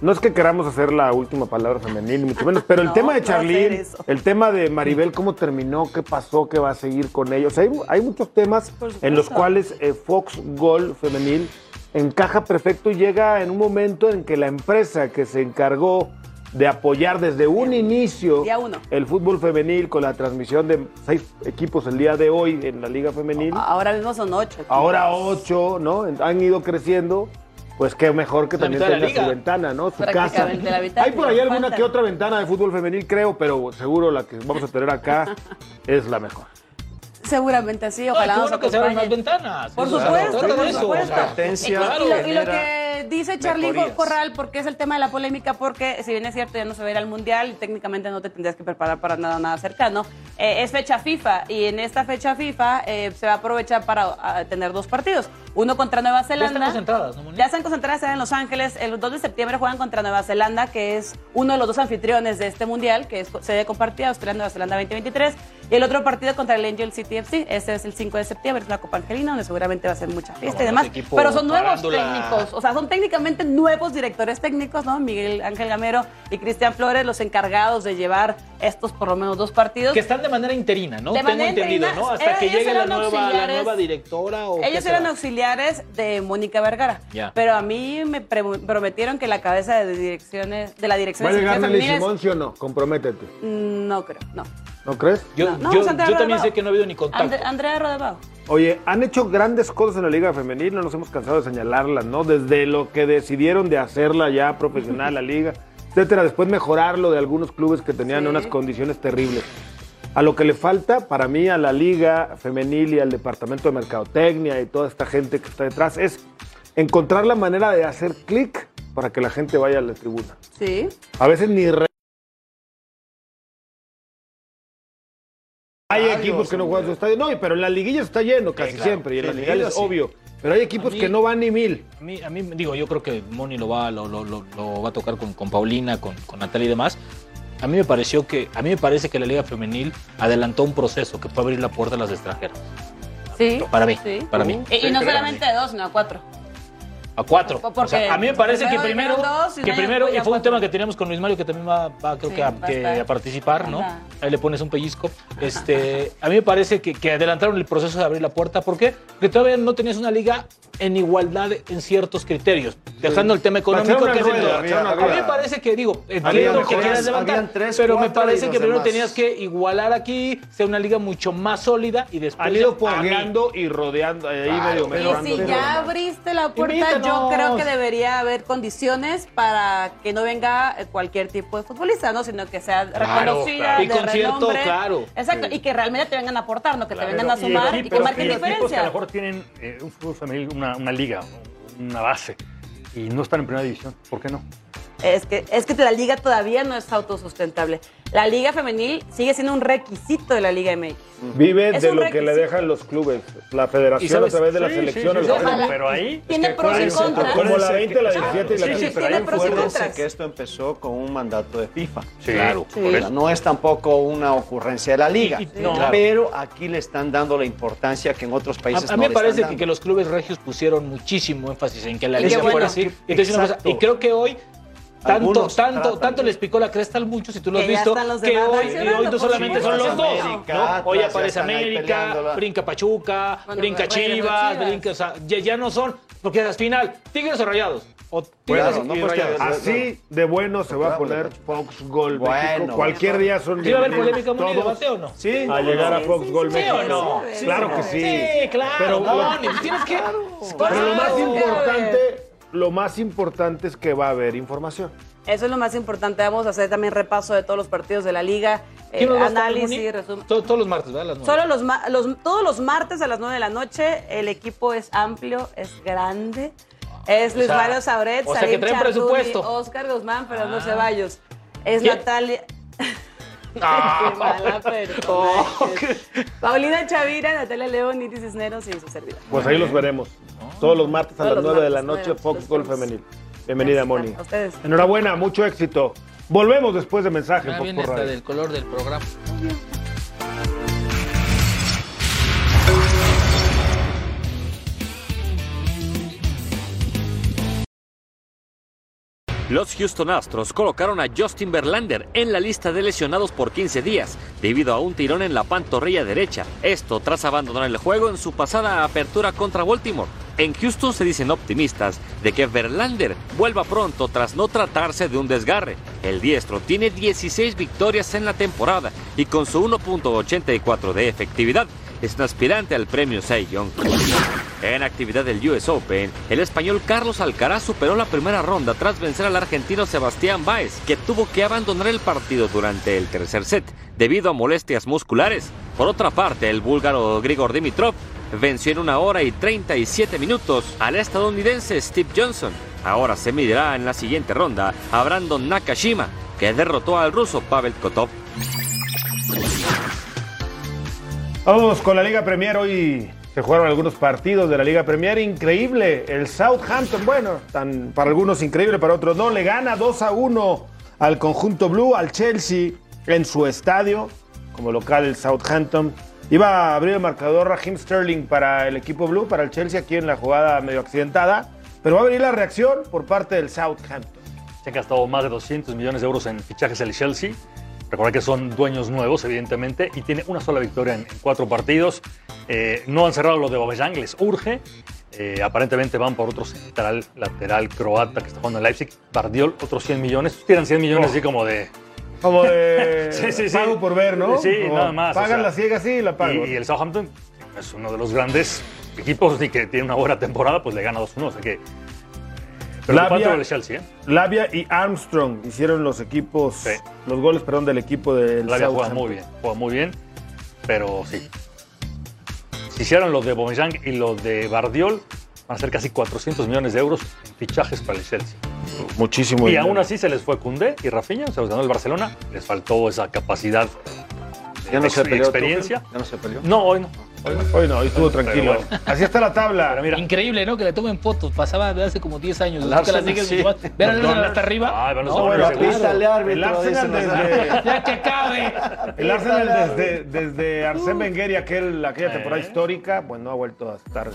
no es que queramos hacer la última palabra femenil, ni mucho menos, pero el <laughs> No, tema de no eso. el tema de Maribel, cómo terminó, qué pasó, qué va a seguir con ellos. Hay, hay muchos temas en los cuales eh, Fox Gol femenil encaja perfecto y llega en un momento en que la empresa que se encargó de apoyar desde un inicio el fútbol femenil con la transmisión de seis equipos el día de hoy en la Liga Femenil. Ahora mismo son 8. Ahora ocho, ¿no? Han ido creciendo. Pues qué mejor que La también tenga su ventana, ¿no? Su casa. Prácticamente la mitad, Hay por ahí alguna falta. que otra ventana de fútbol femenil, creo, pero seguro la que vamos a tener acá <laughs> es la mejor. Seguramente sí, ojalá qué nos bueno que se abran más ventanas. Por supuesto, por eso, supuesto. o sea, Competencia Y, lo, y lo genera- que dice Charlie Mejorías. Corral, porque es el tema de la polémica, porque si bien es cierto, ya no se va a ir al Mundial y técnicamente no te tendrías que preparar para nada, nada cercano, eh, es fecha FIFA y en esta fecha FIFA eh, se va a aprovechar para ah, tener dos partidos. Uno contra Nueva Ya Zelanda. están concentradas, ¿no, Moni? Ya están concentradas en Los Ángeles. El 2 de septiembre juegan contra Nueva Zelanda, que es uno de los dos anfitriones de este mundial, que es sede compartida, Australia-Nueva Zelanda 2023. Y el otro partido contra el Angel City FC. Este es el 5 de septiembre, es una Copa Angelina, donde seguramente va a ser mucha fiesta y demás. Pero son nuevos técnicos, o sea, son técnicamente nuevos directores técnicos, ¿no? Miguel Ángel Gamero y Cristian Flores, los encargados de llevar estos por lo menos dos partidos. Que están de manera interina, ¿no? De Tengo manera entendido, interina, ¿no? Hasta eh, que llegue la nueva, la nueva directora o Ellos eran auxiliares de Mónica Vergara. Pero a mí me prometieron que la cabeza de direcciones de la dirección ¿Va a llegar Nelly Simón, sí o no? Comprométete. Mm, No creo, no. ¿No crees? Yo, No, no, yo, también sé que no ha habido ni contacto. Andre- Andrea Rodebao. Oye, han hecho grandes cosas en la Liga Femenil, no nos hemos cansado de señalarlas, ¿no? Desde lo que decidieron de hacerla ya profesional, la Liga, etcétera. Después mejorarlo de algunos clubes que tenían Sí. unas condiciones terribles. A lo que le falta, para mí, a la Liga Femenil y al Departamento de Mercadotecnia y toda esta gente que está detrás, es encontrar la manera de hacer clic para que la gente vaya a la tribuna. Sí. A veces ni re- Hay equipos que no juegan su estadio. No, pero en la liguilla está lleno casi claro. siempre. Y en Sí, la liguilla es sí. obvio. Pero hay equipos mí- que no van ni mil. A mí, a mí, digo, yo creo que Moni lo va, lo, lo- lo- lo va a tocar con, con Paulina, con, con Natalia y demás. A mí me pareció que, a mí me parece que la Liga Femenil adelantó un proceso que puede abrir la puerta a las extranjeras. Sí. Para mí, Sí. para mí. Y, y no solamente de dos, sino a cuatro. A cuatro. Porque O sea, a mí me parece que primero dos y que primero, y fue un tema que teníamos con Luis Mario, que también va, va, creo Sí, que, a, va a que estar. a participar, ¿no? Ahí le pones un pellizco. Este, a mí me parece que, que adelantaron el proceso de abrir la puerta. ¿Por qué? Porque todavía no tenías una liga en igualdad en ciertos criterios. Dejando el tema económico, que es rueda, A mí me parece que, digo, entiendo que quieras levantar, tres, pero me parece que primero demás. tenías que igualar aquí, ser una liga mucho más sólida y después... Han ido y rodeando. Ahí medio Y mejorando. si ya abriste la puerta, yo creo que debería haber condiciones para que no venga eh, cualquier tipo de futbolista, ¿no? Sino que sea reconocida, claro. Y de con cierto, renombre. claro. Exacto, y que realmente te vengan a aportar, no que te vengan a Y sumar y, que marquen equipos que a lo diferencia. mejor tienen eh, un fútbol femenil, una, una liga, una base, y no están en primera división. ¿Por qué no? Es que, es que la liga todavía no es autosustentable. La liga femenil sigue siendo un requisito de la Liga MX. Vive Es de un lo que le requisito. dejan los clubes. La federación sabes- a través de la Sí. Ojalá. pero ahí... Tiene pros y acuérdense, contras. Como la 20, la Sí, 17 y la sí, sí, 15. pero Tiene hay pros y fuertes- contras. que esto empezó con un mandato de FIFA. Sí, Claro. Sí. No es tampoco una ocurrencia de la liga. Y- y- no. Pero aquí le están dando la importancia que en otros países A, a no mí le me parece están que, dando. que los clubes regios pusieron muchísimo énfasis en que la Y liga fuera bueno. así. Una cosa, Exacto. y creo que hoy tanto, Algunos tanto, tanto de- les picó la cresta a muchos, y tú lo has visto, los que hoy, y hoy no solamente son los dos. América, ¿no? Hoy aparece América, brinca Pachuca, Bueno, brinca pero regresó Chivas, Chivas. brinca, o sea, ya, ya no son, porque al final, Tigres o Rayados. O Tigres Claro, y no, pues, Rayados. Así de bueno se va a poner Fox Gol México. Bueno. Cualquier día son ¿Sí va a haber polémica, todos debate o no? Sí, a llegar a Fox sí, Gol sí, México. ¿Sí o no? Sí, Claro que sí. Sí, claro. Pero tienes que... Pero lo más importante, lo más importante es que va a haber información. Eso es lo más importante. Vamos a hacer también repaso de todos los partidos de la liga, eh, análisis, resumen. Todos, todos los martes, ¿verdad? Las. Solo los, los- todos los martes a las 9 de la noche, el equipo es amplio, es grande. Es Luis sea, Mario Sabret, o sea, que traen presupuesto. Oscar Guzmán, pero no Ah. Ceballos. Es ¿Quién? Natalia. <laughs> Ah. Qué mala persona. Oh, Paulina Chavira, Natalia León, Iris Cisneros y su servidor. Pues ahí los veremos. Todos los martes a Todos las los 9 de la noche, nueve, Fox Gol. Femenil. Bienvenida, Moni. A ustedes. Enhorabuena, mucho éxito. Volvemos después de mensajes. Ah, Fox viene por hasta del color del programa. Los Houston Astros colocaron a Justin Verlander en la lista de lesionados por 15 días debido a un tirón en la pantorrilla derecha. Esto tras abandonar el juego en su pasada apertura contra Baltimore. En Houston se dicen optimistas de que Verlander vuelva pronto tras no tratarse de un desgarre. El diestro tiene 16 victorias en la temporada y con su 1.84 de efectividad es un aspirante al premio Cy. En actividad del US Open, el español Carlos Alcaraz superó la primera ronda tras vencer al argentino Sebastián Báez, que tuvo que abandonar el partido durante el tercer set debido a molestias musculares. Por otra parte, el búlgaro Grigor Dimitrov venció en una hora y 37 minutos al estadounidense Steve Johnson. ahora se medirá en la siguiente ronda a Brandon Nakashima, que derrotó al ruso Pavel Kotov. Vamos con la Liga Premier. Hoy se jugaron algunos partidos de la Liga Premier. Increíble. El Southampton, bueno, para algunos increíble, para otros no. Le gana 2 a 1 al conjunto Blue, al Chelsea, en su estadio, como local el Southampton. Iba a abrir el marcador Raheem Sterling para el equipo Blue, para el Chelsea, aquí en la jugada medio accidentada. Pero va a venir la reacción por parte del Southampton. Se han gastado más de 200 millones de euros en fichajes el Chelsea. Recordad que son dueños nuevos, evidentemente, y tiene una sola victoria en, en cuatro partidos. Eh, no han cerrado lo de Aubameyang, les urge. Eh, aparentemente van por otro central lateral croata que está jugando en Leipzig. Bardiol, otros 100 millones. Tiran 100 millones Oh. así como de... Como de <laughs> Sí, sí, sí. pago por ver, ¿no? Sí, Como nada más. o Pagan sea, la ciega, sí, la pago. Y, y el Southampton es uno de los grandes equipos y que tiene una buena temporada, pues le gana 2-1. O sea que... Pero Labia- Chelsea, ¿eh? Labia y Armstrong hicieron los equipos, los goles, perdón, del equipo del Lavia juega muy bien, juega muy bien, pero sí. Si hicieran los de Aubameyang y los de Bardiol, van a ser casi 400 millones de euros en fichajes para el Chelsea. Muchísimo. Y dinero. aún así se les fue Cundé y Rafinha, se los ganó el Barcelona, les faltó esa capacidad Ya no de se peleó. experiencia. Ya no se peleó. No, hoy no. Hoy no. Hoy no, hoy estuvo tranquilo. Bueno. Así está la tabla. Increíble, ¿no? Que le tomen fotos. Pasaba de hace como 10 años. Que la sí. Vean al Arsenal hasta arriba. Ah, No, bueno, árbitro, El Arsenal desde, Ya que acabe. el Arsenal desde, desde Arsène Wenger y aquel, aquella Eh. temporada histórica, pues no ha vuelto a estar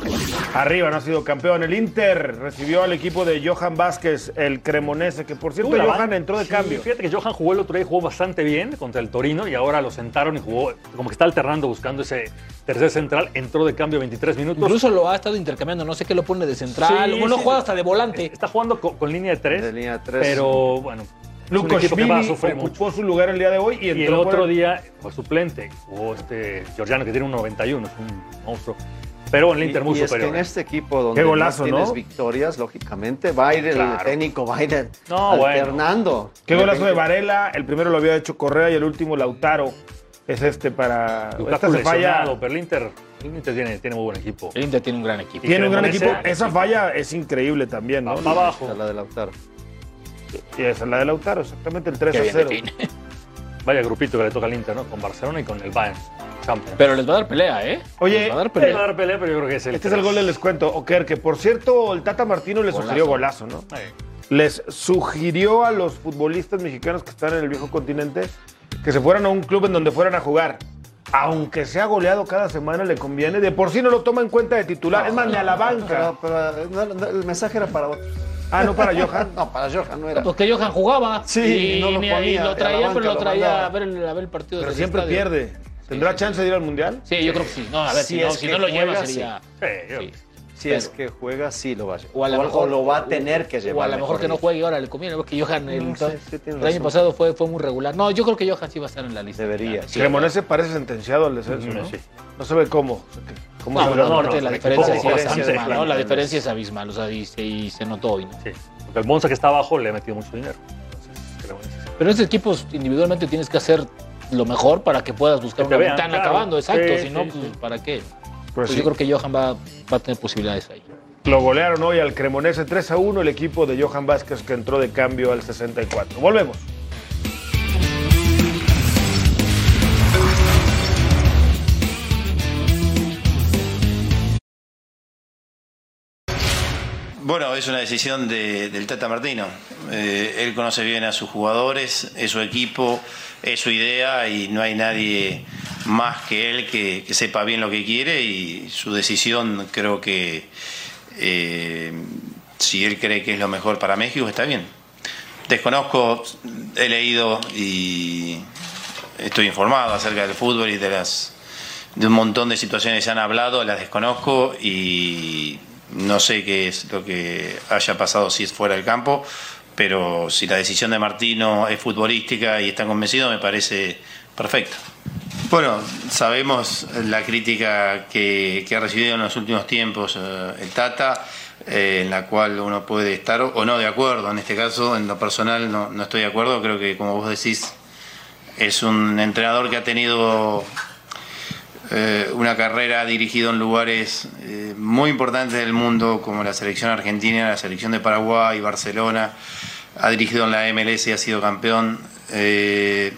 arriba, no ha sido campeón. El Inter recibió al equipo de Johan Vázquez, el cremonese, que por cierto Johan entró de Sí, cambio. Fíjate que Johan jugó el otro día y jugó bastante bien contra el Torino y ahora lo sentaron y jugó, como que está alternando buscando ese tercer central. Entró de cambio 23 minutos. Incluso lo ha estado intercambiando. No sé qué lo pone de central. Sí, bueno, sí. juega hasta de volante. Está jugando con, con línea de tres. De línea de tres. Pero bueno, mucho. ocupó su lugar el día de hoy y Y el otro día fue suplente. Jugó este Georgiano que tiene un 91, es un monstruo. Pero en el Inter muy y es que superior. en ¿eh? este equipo donde Qué golazo, tienes ¿no? victorias, lógicamente, va a ir el Claro. técnico, va a ir No, bueno. alternando. Qué golazo de Varela, el primero lo había hecho Correa y el último Lautaro. Es este para. Lukaku Esta se falla. pero el Inter, el Inter tiene, tiene muy buen equipo. El Inter tiene un gran equipo. Tiene un gran equipo. Esa falla es increíble también, ¿no? Va para abajo. La de Lautaro. Y esa es la de Lautaro, exactamente el 3 Qué a bien 0. define. <laughs> Vaya grupito que le toca al Inter, ¿no? Con Barcelona y con el Bayern. Champions. Pero les va a dar pelea, ¿eh? Oye, les va a dar Le va a pelea. dar pelea, pero yo creo que es el. Este es el gol del descuento. Oker, que por cierto, el Tata Martino le sugirió golazo, ¿no? Eh, Les sugirió a los futbolistas mexicanos que están en el viejo continente que se fueran a un club en donde fueran a jugar. Aunque sea goleado cada semana, le conviene. De por sí no lo toma en cuenta de titular. es más, ni a la banca. Pero, pero, no, no, el mensaje era para otros. Ah, no para Johan. <laughs> No, para Johan no era. Pues que Johan jugaba. Sí, y, no lo ponía, y lo traía, banca pero lo lo traía mandaba. a ver, el, a ver el partido Pero siempre estadio. pierde. ¿Tendrá chance de ir al mundial? Sí, yo creo que sí. No, a ver, Si si, no, si no lo lleva juega, sería. sí, yo- sí. Si es que juega, sí lo va a llevar. O a lo O- mejor o lo va a tener que llevar. O a lo mejor que no juegue y ahora le conviene, porque Johan el, No sé, sí tienes el año pasado fue, fue muy regular. No, yo creo que Johan sí va a estar en la lista. Debería. Sí. Cremonese parece sentenciado al descenso, Mm, ¿no? sí. No se ve cómo. ¿Cómo No, se no, no, la diferencia sí es abismal, ¿no? La diferencia es abismal, o sea, y se, y se notó hoy, ¿no? Sí. Porque el Monza que está abajo le ha metido mucho dinero. Entonces. Pero en estos equipos individualmente tienes que hacer lo mejor para que puedas buscar Que una vean, ventana claro. acabando, exacto. Sí, si no, sí, pues, sí. ¿para qué? Pues Pues sí. yo creo que Johan va, va a tener posibilidades ahí. Lo golearon hoy al Cremonese 3 a 1 el equipo de Johan Vázquez que entró de cambio al 64. Volvemos. Bueno, es una decisión de- del Tata Martino. Eh, él conoce bien a sus jugadores, es su equipo, es su idea y no hay nadie más que él que, que sepa bien lo que quiere y su decisión creo que eh, si él cree que es lo mejor para México está bien. Desconozco, he leído y estoy informado acerca del fútbol y de las de un montón de situaciones que se han hablado, las desconozco y no sé qué es lo que haya pasado si es fuera del campo, pero si la decisión de Martino es futbolística y está convencido, me parece perfecto. Bueno, sabemos la crítica que, ha recibido en los últimos tiempos eh, el Tata, eh, en la cual uno puede estar o, o no de acuerdo. En este caso, en lo personal, no, no estoy de acuerdo. Creo que, como vos decís, es un entrenador que ha tenido eh, una carrera dirigido en lugares eh, muy importantes del mundo, como la selección argentina, la selección de Paraguay, Barcelona. Ha dirigido en la MLS y ha sido campeón. Eh,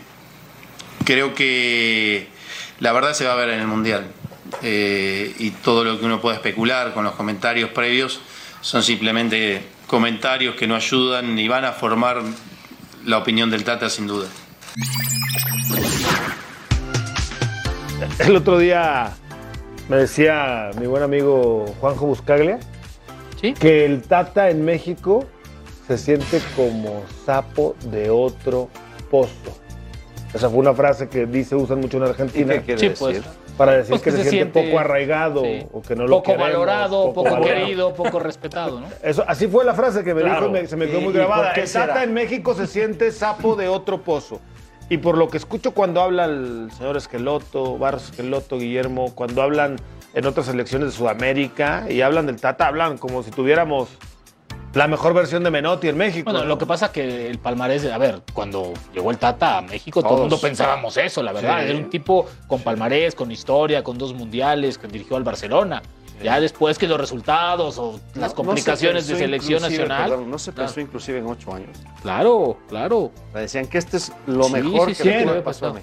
creo que la verdad se va a ver en el Mundial. Y todo lo que uno pueda especular con los comentarios previos son simplemente comentarios que no ayudan ni van a formar la opinión del Tata sin duda. <laughs> El otro día me decía mi buen amigo Juanjo Buscaglia que el Tata en México se siente como sapo de otro pozo. Esa fue una frase que dice, usan mucho en Argentina. ¿Y qué quiere Sí, pues. decir? Para decir Pues que, se, siente, poco arraigado sí. o que no lo poco queremos, valorado, poco, valorado. querido, poco respetado, ¿no? Eso, así fue la frase que me Claro. dijo y me- se me quedó ¿Y- muy grabada. El Tata en México se siente sapo de otro pozo. Y por lo que escucho cuando habla el señor Esqueloto, Barros Esqueloto, Guillermo, cuando hablan en otras elecciones de Sudamérica y hablan del Tata, hablan como si tuviéramos la mejor versión de Menotti en México. Bueno, ¿no? lo que pasa que el palmarés, a ver, cuando llegó el Tata a México, todo el mundo pensábamos eso, la verdad. Sí. Era un tipo con palmarés, con historia, con dos mundiales, que dirigió al Barcelona. Ya después que los resultados o las No- no se complicaciones de selección nacional. perdón, no se pensó Claro. inclusive en ocho años. Claro, claro. Decían que este es lo Sí, mejor sí, que sí, le sí, puede pasar a.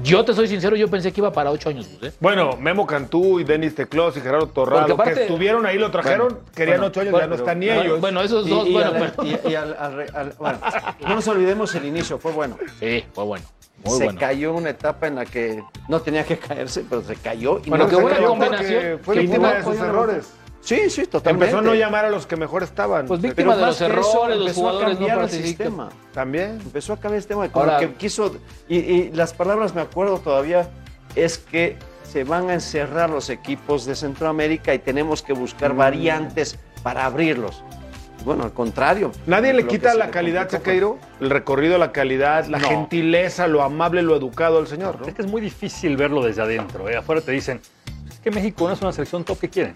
Yo te soy sincero, yo pensé que iba para ocho años. ¿eh? Bueno, Memo Cantú y Denis Teclos y Gerardo Torrado, aparte- que estuvieron ahí, lo trajeron, Bueno, querían bueno, ocho años, bueno, ya no pero- están ni bueno, ellos. Bueno, esos Y- dos, y bueno, al- pero- y- y al- al- al- bueno, no nos olvidemos el inicio, fue bueno. Sí, fue bueno. Muy se bueno. cayó una etapa en la que no tenía que caerse, pero se cayó. Y Bueno, no qué se buena cayó combinación. porque Fue Que víctima de sus errores. Sí, sí, totalmente. Empezó a no llamar a los que mejor estaban. Pues Pero víctima de más los que eso, errores, los empezó a jugadores no el sistema. También. Empezó a cambiar el sistema. Como Ahora- que quiso. Y, y las palabras, me acuerdo todavía, es que se van a encerrar los equipos de Centroamérica y tenemos que buscar Mm. variantes para abrirlos. Bueno, al contrario. Nadie le quita que la calidad, Sequeiro, el recorrido, la calidad, la No. gentileza, lo amable, lo educado del señor, ¿no? Es que es muy difícil verlo desde adentro. ¿eh? Afuera te dicen, es que México no es una selección top que quieren.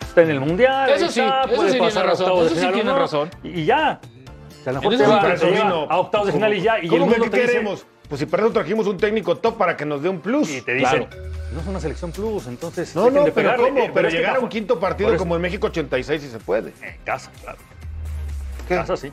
Está en el Mundial, Eso sí, está, eso puede sí pasar tiene a razón, octavos de eso sí final no, razón. Y, y ya. O sea, a lo mejor te sí, va- te a octavos de final y ya. Y el ¿Cómo que mundo te dice- queremos? Pues si para eso trajimos un técnico top para que nos dé un plus. y te dicen, Claro. no es una selección plus, entonces No, no, de pero pegarle". ¿cómo? Eh, pero que llegar a un quinto partido como en México 86 sí se puede. En casa, claro. ¿Qué? Casa sí.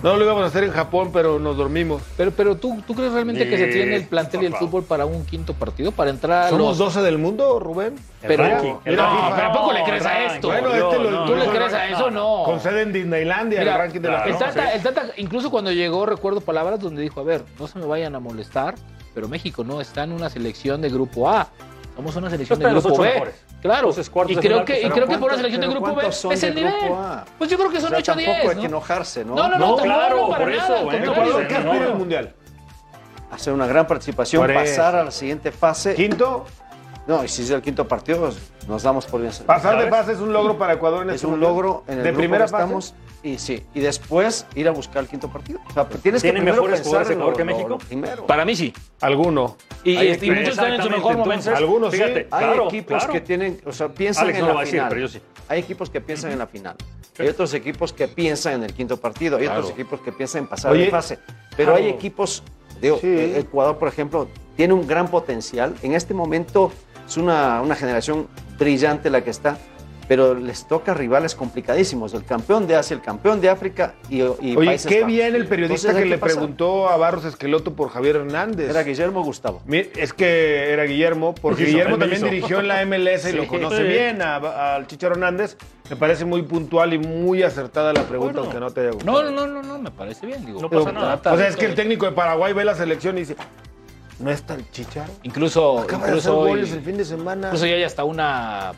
No lo íbamos a hacer en Japón, pero nos dormimos. Pero, pero ¿tú, ¿tú crees realmente que se tiene el plantel y el fútbol para un quinto partido? Para entrar a ¿Somos los... 12 del mundo, Rubén? El Pero, ranking, el no, ranking. pero ¿a poco le crees a esto? Bueno, este lo- No, ¿Tú le no, crees a eso? No. Con sede en Disneylandia, Mira, el ranking de la el, claro, tata, sí. el Tata, incluso cuando llegó, recuerdo palabras donde dijo, a ver, no se me vayan a molestar, pero México no está en una selección de grupo A. Somos una selección de grupo B. mejores. Claro. Entonces, cuartos Y de creo final, que, pues, y creo que por ¿Cuántos- una selección de pero grupo B es el nivel. grupo A? Pues yo creo que son O sea, 8 o tampoco 10. hay ¿no? que enojarse, ¿no? No, no, no, No, tampoco, claro, para por nada, eso, al ¿eh? contrario. Ecuador, ¿qué No, aspira no. al Mundial? Hacer una gran participación, pasar a la siguiente fase. ¿Quinto? No, y si es el quinto partido, nos damos por bien. Pasar de fase es un logro para Ecuador en Es este un logro en el ¿De primera estamos. Y sí, y después ir a buscar el quinto partido. O sea, tienes que ¿Tiene primero mejores pensar jugadores en que México? lo primero. Para mí sí. Alguno. Y, muchos están en su mejor momento. entonces, Algunos sí. Hay claro, equipos claro. que tienen, o sea, piensan Alex en no la decir, final. pero yo sí. Hay equipos que piensan en la final. Hay otros equipos que piensan en el quinto partido. Hay otros equipos que piensan en pasar Oye, de fase. Pero claro. hay equipos, digo, Sí. Ecuador, por ejemplo, tiene un gran potencial. En este momento es una, una generación brillante la que está, pero les toca rivales complicadísimos. El campeón de Asia, el campeón de África y, y Oye, Países qué Bajos. bien el periodista Entonces que le preguntó a Barros Esqueloto por Javier Hernández. Era Guillermo Gustavo. Es que era Guillermo, porque Guillermo también dirigió en la MLS y lo <laughs> conoce Sí. bien al Chicharo Hernández. Me parece muy puntual y muy acertada la pregunta, aunque no te haya gustado. No, no, no, no, me parece bien. Digo, No pasa nada. O sea, de es que el técnico de Paraguay ve la selección y dice, ¿no está el Chicharo? Incluso, Acaba de hacer incluso, hoy- goles el fin de semana. incluso ya hay hasta una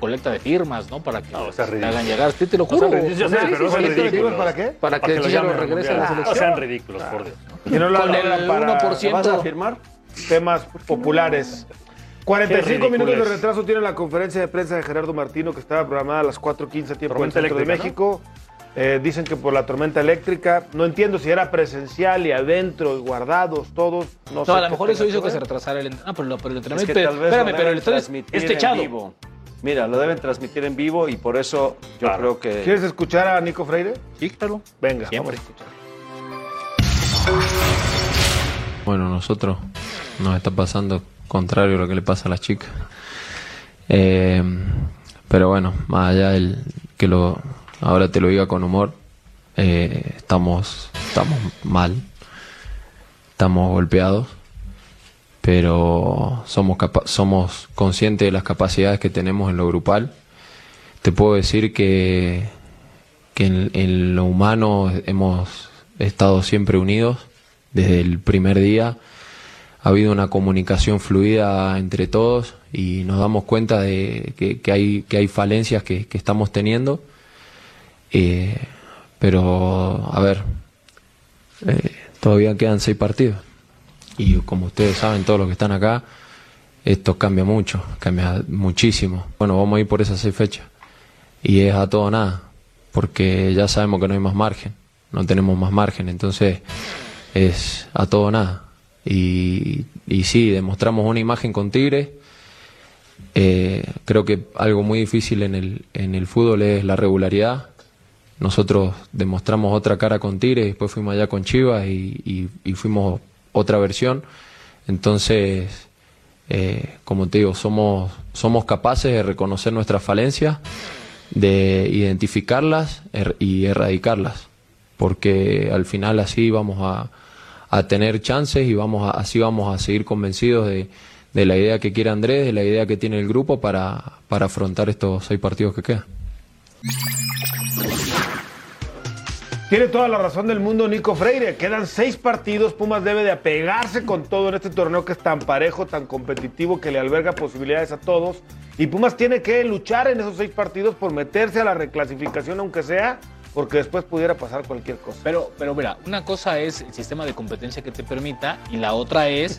colecta de firmas, ¿no? Para que No, hagan llegar. Sí, te lo O sea, juro. ridículo, yo sé, Sí, pero sí, no sean sí, sí, ridículos. ¿Para qué? Para que el lo regrese a la selección. No sean ridículos, por Dios. Que no lo Con el para 1%. ¿Vas a firmar? temas populares. 45 Qué minutos de retraso tiene la conferencia de prensa de Gerardo Martino que estaba programada a las 4.15 tiempo del Tormenta centro de México. Eh, dicen que por la tormenta eléctrica, no entiendo si era presencial y adentro, y guardados todos. No, No, sé a lo mejor eso hizo que se retrasara el entrenamiento. Ah, pero, no, pero el Es entrenamiento. que vez lo espérame, pero el estadio es- es techado. Mira, lo deben transmitir en vivo y por eso yo Claro. creo que... ¿Quieres escuchar a Nico Freire? Sí, claro. Venga, Siempre. vamos a escuchar. Bueno, nosotros nos está pasando contrario a lo que le pasa a las chicas. Eh, pero bueno, más allá del que lo ahora te lo diga con humor, eh, estamos, estamos mal, estamos golpeados, pero somos, conscientes de las capacidades que tenemos en lo grupal. Te puedo decir que, en, lo humano hemos estado siempre unidos desde el primer día. Ha habido una comunicación fluida entre todos y nos damos cuenta de que, hay, que hay falencias que, que estamos teniendo. Eh, pero, a ver, eh, todavía quedan seis partidos. Y como ustedes saben, todos los que están acá, esto cambia mucho, cambia muchísimo. Bueno, vamos a ir por esas seis fechas. Y es a todo nada, porque ya sabemos que no hay más margen, no tenemos más margen, entonces es a todo nada. Y, y sí, demostramos una imagen con Tigre. Eh, creo que algo muy difícil en el, en el fútbol es la regularidad. Nosotros demostramos otra cara con Tigre, después fuimos allá con Chivas y- y fuimos otra versión. Entonces, eh, como te digo, somos, somos capaces de reconocer nuestras falencias, de identificarlas er- y erradicarlas, porque al final así vamos a, a tener chances y vamos a- así vamos a seguir convencidos de, de la idea que quiere Andrés, de la idea que tiene el grupo para, para afrontar estos seis partidos que quedan. Tiene toda la razón del mundo Nico Freire. Quedan seis partidos. Pumas debe de apegarse con todo en este torneo que es tan parejo, tan competitivo, que le alberga posibilidades a todos. Y Pumas tiene que luchar en esos seis partidos por meterse a la reclasificación, aunque sea, porque después pudiera pasar cualquier cosa. Pero, pero mira, una cosa es el sistema de competencia que te permita y la otra es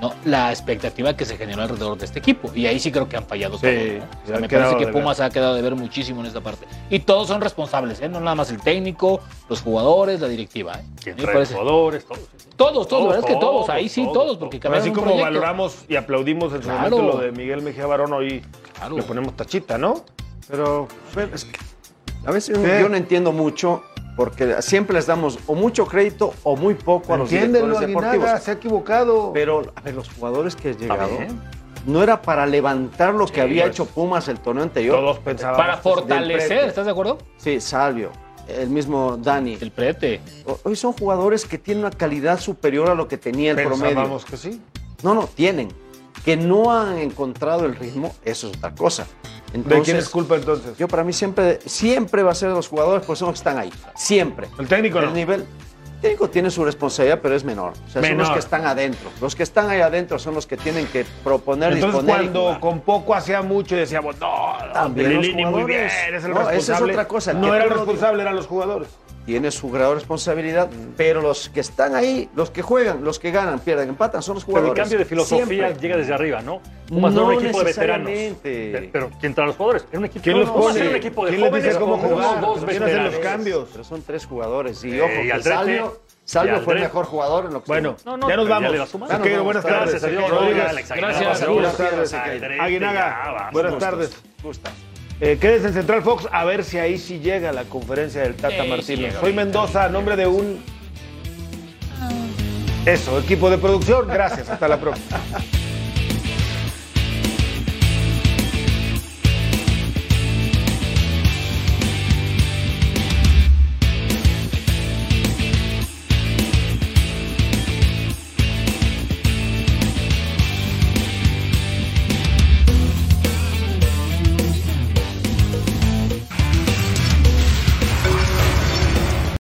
¿no? la expectativa que se generó alrededor de este equipo. Y ahí sí creo que han fallado Sí, todos. ¿no? O se sea, han me parece que Pumas ha quedado de ver muchísimo en esta parte. Y todos son responsables, ¿eh? no nada más el técnico, los jugadores, la directiva. ¿eh? ¿Quién Me trae parece- jugadores? Todos. Todos, todos, la verdad es que Todos, ahí sí todos, todos, porque así un como proyecto. valoramos y aplaudimos en su Claro. momento lo de Miguel Mejía Barón, hoy Claro. le ponemos tachita, ¿no? Pero, pero es que a veces yo no entiendo mucho porque siempre les damos o mucho crédito o muy poco a los Entiéndelo, directores deportivos. se ha equivocado. Pero, a ver, los jugadores que han llegado no era para levantar lo que Sí, había pues, hecho Pumas el torneo anterior. Todos pensábamos. Para fortalecer. ¿estás de acuerdo? Sí, Salvio, el mismo Dani. El prete. Hoy son jugadores que tienen una calidad superior a lo que tenía el promedio. Pensábamos que sí. No, no, tienen. Que no han encontrado el ritmo, eso es otra cosa. ¿De quién es culpa entonces? Yo para mí siempre, siempre va a ser de los jugadores, pues son los que están ahí. Siempre. El técnico El no. nivel. El técnico tiene su responsabilidad, pero es menor. O sea, son los que están adentro. Los que están ahí adentro son los que tienen que proponer, Entonces disponer cuando con poco hacía mucho y decíamos, no, También Lilini muy bien, es el No, esa es responsable. otra cosa, el No era el responsable, eran los jugadores. Tiene su grado de responsabilidad, pero los que están ahí, los que juegan, los que ganan, pierden, empatan, son los Pero el jugadores. cambio de filosofía Siempre. llega desde arriba, ¿no? Pumas no, No era un equipo de veteranos. Pero, ¿quién trae a los jugadores? Era un equipo, ¿Quién los no, pone? era un equipo de ¿Quién les jóvenes dice cómo jugar? dos ¿Quién hace los veteranos. cambios? Pero son tres jugadores. Y Eh, ojo, y que Aldrete, Salvio, y Salvio fue el mejor jugador en lo que Bueno, No, no, ya nos vamos. Ya nos vamos. buenas tardes. Gracias a Dios. Rodríguez. Alex, Gracias. Buenas tardes. Aguinaga, va. buenas tardes. gustas. Eh, quédense en Central Fox a ver si ahí sí llega la conferencia del Tata Sí, Martino. llega Soy. Mendoza, a nombre de un... Eso, equipo de producción. Gracias, hasta la próxima.